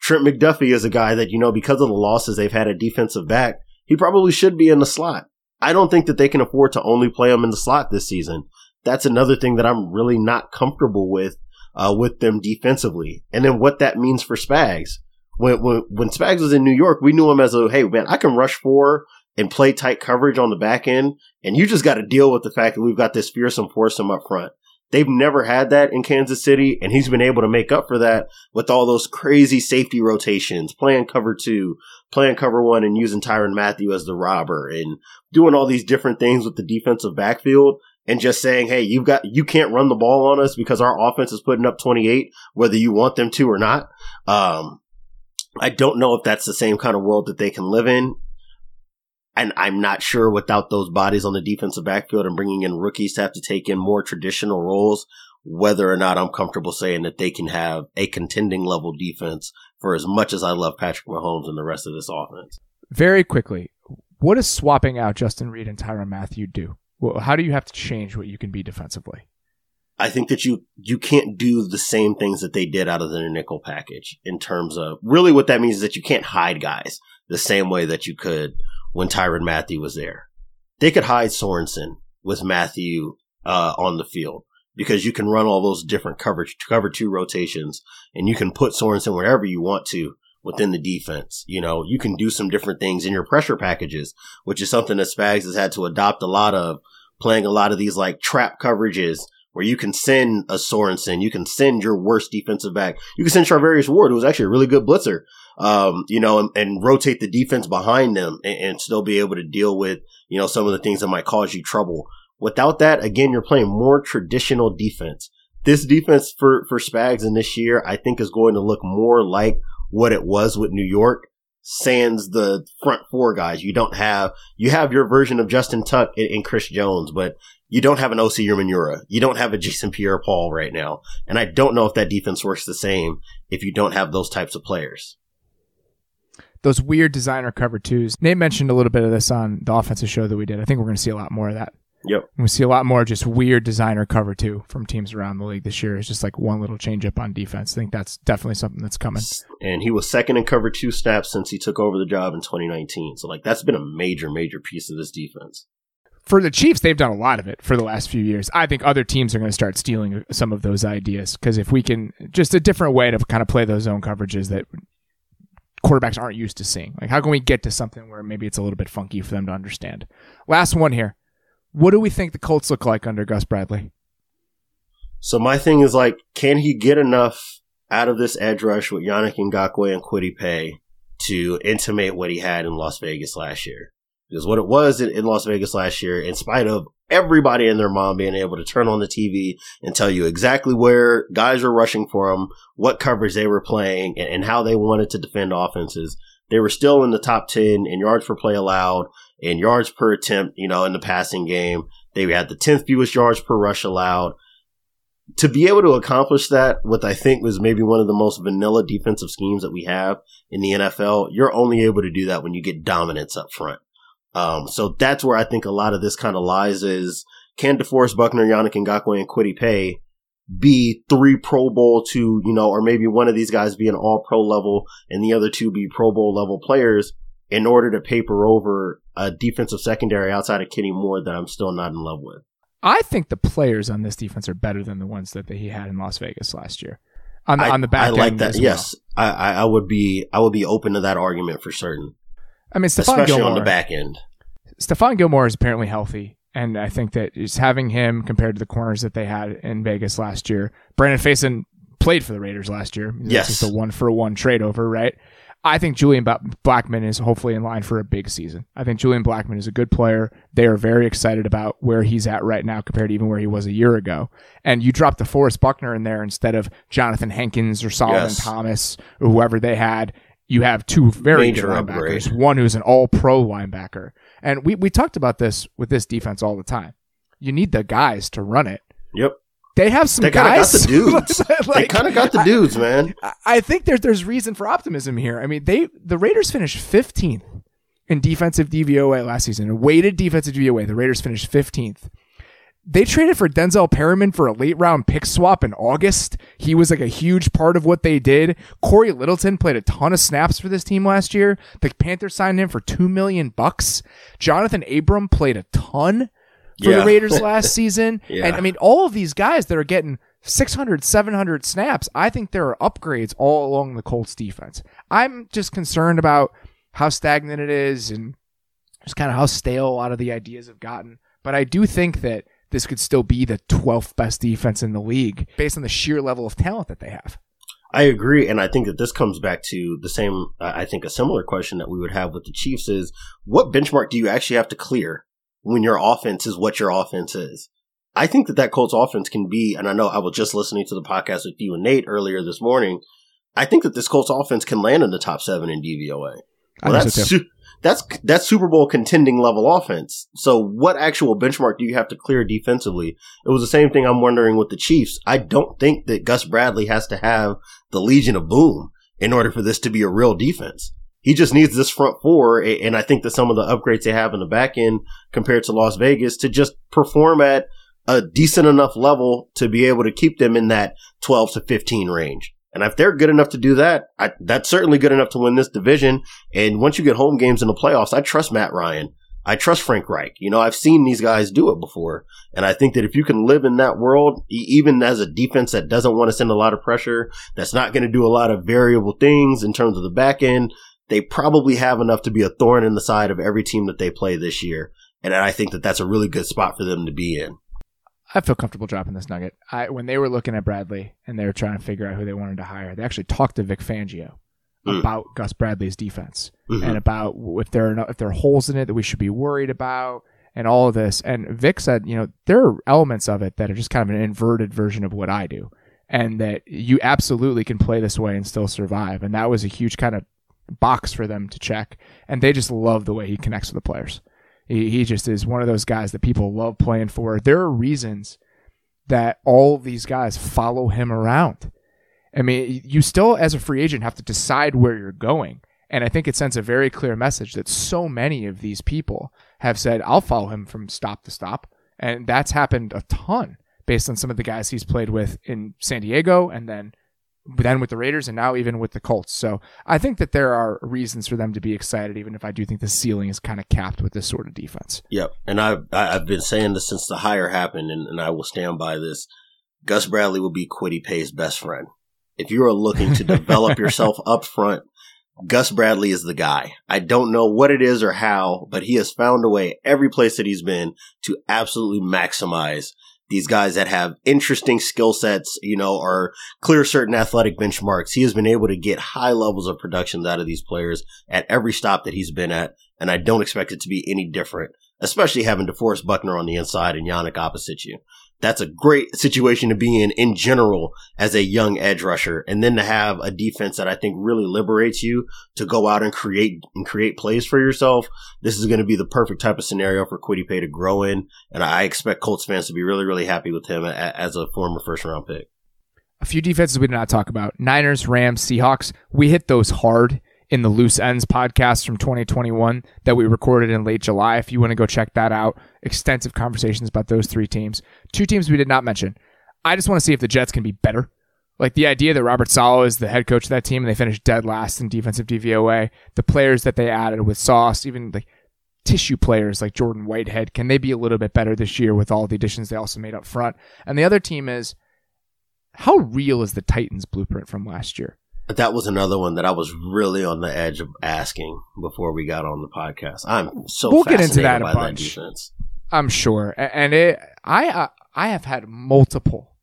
Trent McDuffie is a guy that, you know, because of the losses they've had at defensive back, he probably should be in the slot. I don't think that they can afford to only play him in the slot this season. That's another thing that I'm really not comfortable with, uh, with them defensively. And then what that means for Spags. When, when, when Spags was in New York, we knew him as a, hey, man, I can rush four and play tight coverage on the back end. And you just got to deal with the fact that we've got this fearsome foursome up front. They've never had that in Kansas City, and he's been able to make up for that with all those crazy safety rotations, playing cover two, playing cover one, and using Tyrann Mathieu as the robber, and doing all these different things with the defensive backfield, and just saying, "Hey, you've got you can't run the ball on us because our offense is putting up 28, whether you want them to or not." Um, I don't know if that's the same kind of world that they can live in. And I'm not sure without those bodies on the defensive backfield and bringing in rookies to have to take in more traditional roles, whether or not I'm comfortable saying that they can have a contending level defense for as much as I love Patrick Mahomes and the rest of this offense. Very quickly, what does swapping out Justin Reid and Tyrann Mathieu do? Well, how do you have to change what you can be defensively? I think that you you can't do the same things that they did out of their nickel package in terms of really what that means is that you can't hide guys the same way that you could when Tyrann Mathieu was there. They could hide Sorensen with Mathieu uh, on the field because you can run all those different coverage cover two rotations and you can put Sorensen wherever you want to within the defense. You know, you can do some different things in your pressure packages, which is something that Spags has had to adopt a lot of, playing a lot of these like trap coverages where you can send a Sorensen, you can send your worst defensive back. You can send Charvarius Ward, who was actually a really good blitzer, um, you know, and, and, rotate the defense behind them and, and, still be able to deal with, you know, some of the things that might cause you trouble. Without that, again, you're playing more traditional defense. This defense for, for Spags in this year, I think is going to look more like what it was with New York. Sans the front four guys. You don't have, you have your version of Justin Tuck and, and Chris Jones, but you don't have an Osi Umenyiora. You don't have a Jason Pierre Paul right now. And I don't know if that defense works the same if you don't have those types of players. Those weird designer cover twos. Nate mentioned a little bit of this on the offensive show that we did. I think we're going to see a lot more of that. Yep. We see a lot more just weird designer cover two from teams around the league this year. It's just like one little change up on defense. I think that's definitely something that's coming. And he was second in cover two snaps since he took over the job in 2019. So like that's been a major, major piece of this defense for the Chiefs, they've done a lot of it for the last few years. I think other teams are going to start stealing some of those ideas because if we can just a different way to kind of play those zone coverages that quarterbacks aren't used to seeing. Like, how can we get to something where maybe it's a little bit funky for them to understand? Last one here. What do we think the Colts look like under Gus Bradley? So my thing is like, can he get enough out of this edge rush with Yannick Ngakoue and Kwity Paye to intimate what he had in Las Vegas last year? Because what it was in, in Las Vegas last year, in spite of everybody and their mom being able to turn on the TV and tell you exactly where guys were rushing for them, what coverage they were playing, and, and, how they wanted to defend offenses. They were still in the top 10 in yards per play allowed and yards per attempt, you know, in the passing game. They had the 10th fewest yards per rush allowed. To be able to accomplish that with, I think, was maybe one of the most vanilla defensive schemes that we have in the NFL, you're only able to do that when you get dominance up front. Um, so that's where I think a lot of this kind of lies is can DeForest Buckner, Yannick Ngakoue, and Kwity Paye be three Pro Bowl to, you know, or maybe one of these guys be an all pro level and the other two be Pro Bowl level players in order to paper over a defensive secondary outside of Kenny Moore that I'm still not in love with. I think the players on this defense are better than the ones that he had in Las Vegas last year. On the, I, on the back I like end that. well. Yes, I, I, I would be I would be open to that argument for certain, I mean, Stephon especially Gilmore, on the back end. Stephon Gilmore is apparently healthy, and I think that just having him compared to the corners that they had in Vegas last year. Brandon Facyson played for the Raiders last year. Yes. just a one for one trade over, right? I think Julian Blackmon is hopefully in line for a big season. I think Julian Blackmon is a good player. They are very excited about where he's at right now compared to even where he was a year ago. And you drop DeForest Buckner in there instead of Johnathan Hankins or Solomon Yes. Thomas or whoever they had. You have two very Major good upgrade. linebackers. One who's an all pro linebacker. And we, we talked about this with this defense all the time. You need the guys to run it. Yep, They have some they kind of guys. (laughs) got the dudes. they kind of got the dudes, man. I- I think there's there's reason for optimism here. I mean, they the Raiders finished 15th in defensive DVOA last season. A weighted defensive DVOA, the Raiders finished 15th. They traded for Denzel Perryman for a late round pick swap in August. He was like a huge part of what they did. Cory Littleton played a ton of snaps for this team last year. The Panthers signed him for two million bucks. Johnathan Abram played a ton for Yeah. the Raiders (laughs) last season. Yeah. And I mean, all of these guys that are getting 600, 700 snaps, I think there are upgrades all along the Colts defense. I'm just concerned about how stagnant it is and just kind of how stale a lot of the ideas have gotten. But I do think that this could still be the 12th best defense in the league based on the sheer level of talent that they have. I agree, and I think that this comes back to the same. I think a similar question that we would have with the Chiefs is, what benchmark do you actually have to clear when your offense is what your offense is? I think that that Colts offense can be, and I know I was just listening to the podcast with you and Nate earlier this morning. I think that this Colts offense can land in the top seven in DVOA. Well, that's su- that's that's Super Bowl contending level offense. So, what actual benchmark do you have to clear defensively? It was the same thing I'm wondering with the Chiefs. I don't think that Gus Bradley has to have the Legion of Boom in order for this to be a real defense. He just needs this front four, and I think that some of the upgrades they have in the back end compared to Las Vegas to just perform at a decent enough level to be able to keep them in that 12 to 15 range. And if they're good enough to do that, I, that's certainly good enough to win this division. And once you get home games in the playoffs, I trust Matt Ryan. I trust Frank Reich. You know, I've seen these guys do it before. And I think that if you can live in that world, even as a defense that doesn't want to send a lot of pressure, that's not going to do a lot of variable things in terms of the back end, they probably have enough to be a thorn in the side of every team that they play this year. And I think that that's a really good spot for them to be in. I feel comfortable dropping this nugget. I when they were looking at Bradley and they were trying to figure out who they wanted to hire, they actually talked to Vic Fangio Mm. about Gus Bradley's defense Mhm. and about if there are no, if there are holes in it that we should be worried about and all of this. And Vic said, you know, there are elements of it that are just kind of an inverted version of what I do, and that you absolutely can play this way and still survive. And that was a huge kind of box for them to check. And they just love the way he connects with the players. He, he just is one of those guys that people love playing for. There are reasons that all these guys follow him around. I mean, you still, as a free agent, have to decide where you're going. And I think it sends a very clear message that so many of these people have said, I'll follow him from stop to stop. And that's happened a ton based on some of the guys he's played with in San Diego and then then with the Raiders and now even with the Colts. So I think that there are reasons for them to be excited, even if I do think the ceiling is kind of capped with this sort of defense. Yep. And I've, I've been saying this since the hire happened, and, and I will stand by this. Gus Bradley will be Kwity Paye's best friend. If you are looking to develop yourself (laughs) up front, Gus Bradley is the guy. I don't know what it is or how, but he has found a way every place that he's been to absolutely maximize these guys that have interesting skill sets, you know, or clear certain athletic benchmarks. He has been able to get high levels of productions out of these players at every stop that he's been at. And I don't expect it to be any different, especially having DeForest Buckner on the inside and Yannick opposite you. That's a great situation to be in in general as a young edge rusher. And then to have a defense that I think really liberates you to go out and create and create plays for yourself. This is going to be the perfect type of scenario for Kwity Paye to grow in. And I expect Colts fans to be really, really happy with him as a former first round pick. A few defenses we did not talk about Niners, Rams, Seahawks. We hit those hard in the Loose Ends podcast from 2021 that we recorded in late July. If you want to go check that out, extensive conversations about those three teams. Two teams we did not mention. I just want to see if the Jets can be better. Like the idea that Robert Saleh is the head coach of that team and they finished dead last in defensive DVOA, the players that they added with Sauce, even like tissue players like Jordan Whitehead. Can they be a little bit better this year with all the additions they also made up front? And the other team is how real is the Titans blueprint from last year? That was another one that I was really on the edge of asking before we got on the podcast. I'm so we'll get into that a bunch. That. I'm sure, and it, I uh, I have had multiple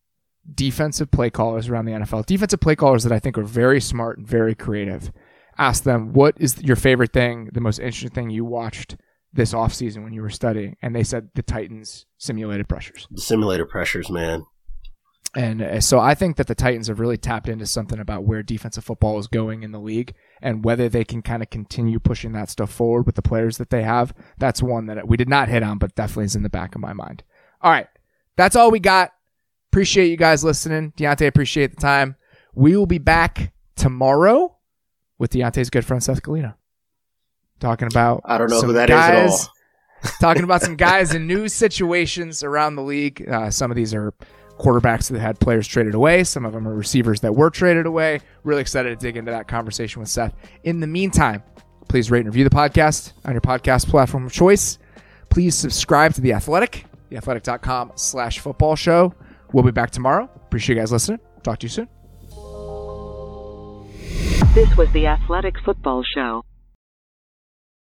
defensive play callers around the NFL, defensive play callers that I think are very smart and very creative. Ask them what is your favorite thing, the most interesting thing you watched this offseason when you were studying, and they said the Titans simulated pressures. The simulator pressures, man. And uh, so I think that the Titans have really tapped into something about where defensive football is going in the league and whether they can kind of continue pushing that stuff forward with the players that they have. That's one that we did not hit on, but definitely is in the back of my mind. All right. That's all we got. Appreciate you guys listening. Diante, appreciate the time. We will be back tomorrow with Diante's good friend Seth Galina. Talking about I don't know some who that is at all. (laughs) talking about some guys in new situations around the league. Uh, some of these are quarterbacks that had players traded away. Some of them are receivers that were traded away. Really excited to dig into that conversation with Seth. In the meantime, please rate and review the podcast on your podcast platform of choice. Please subscribe to The Athletic, theathletic.com slash football show. We'll be back tomorrow. Appreciate you guys listening. Talk to you soon. This was the Athletic Football Show.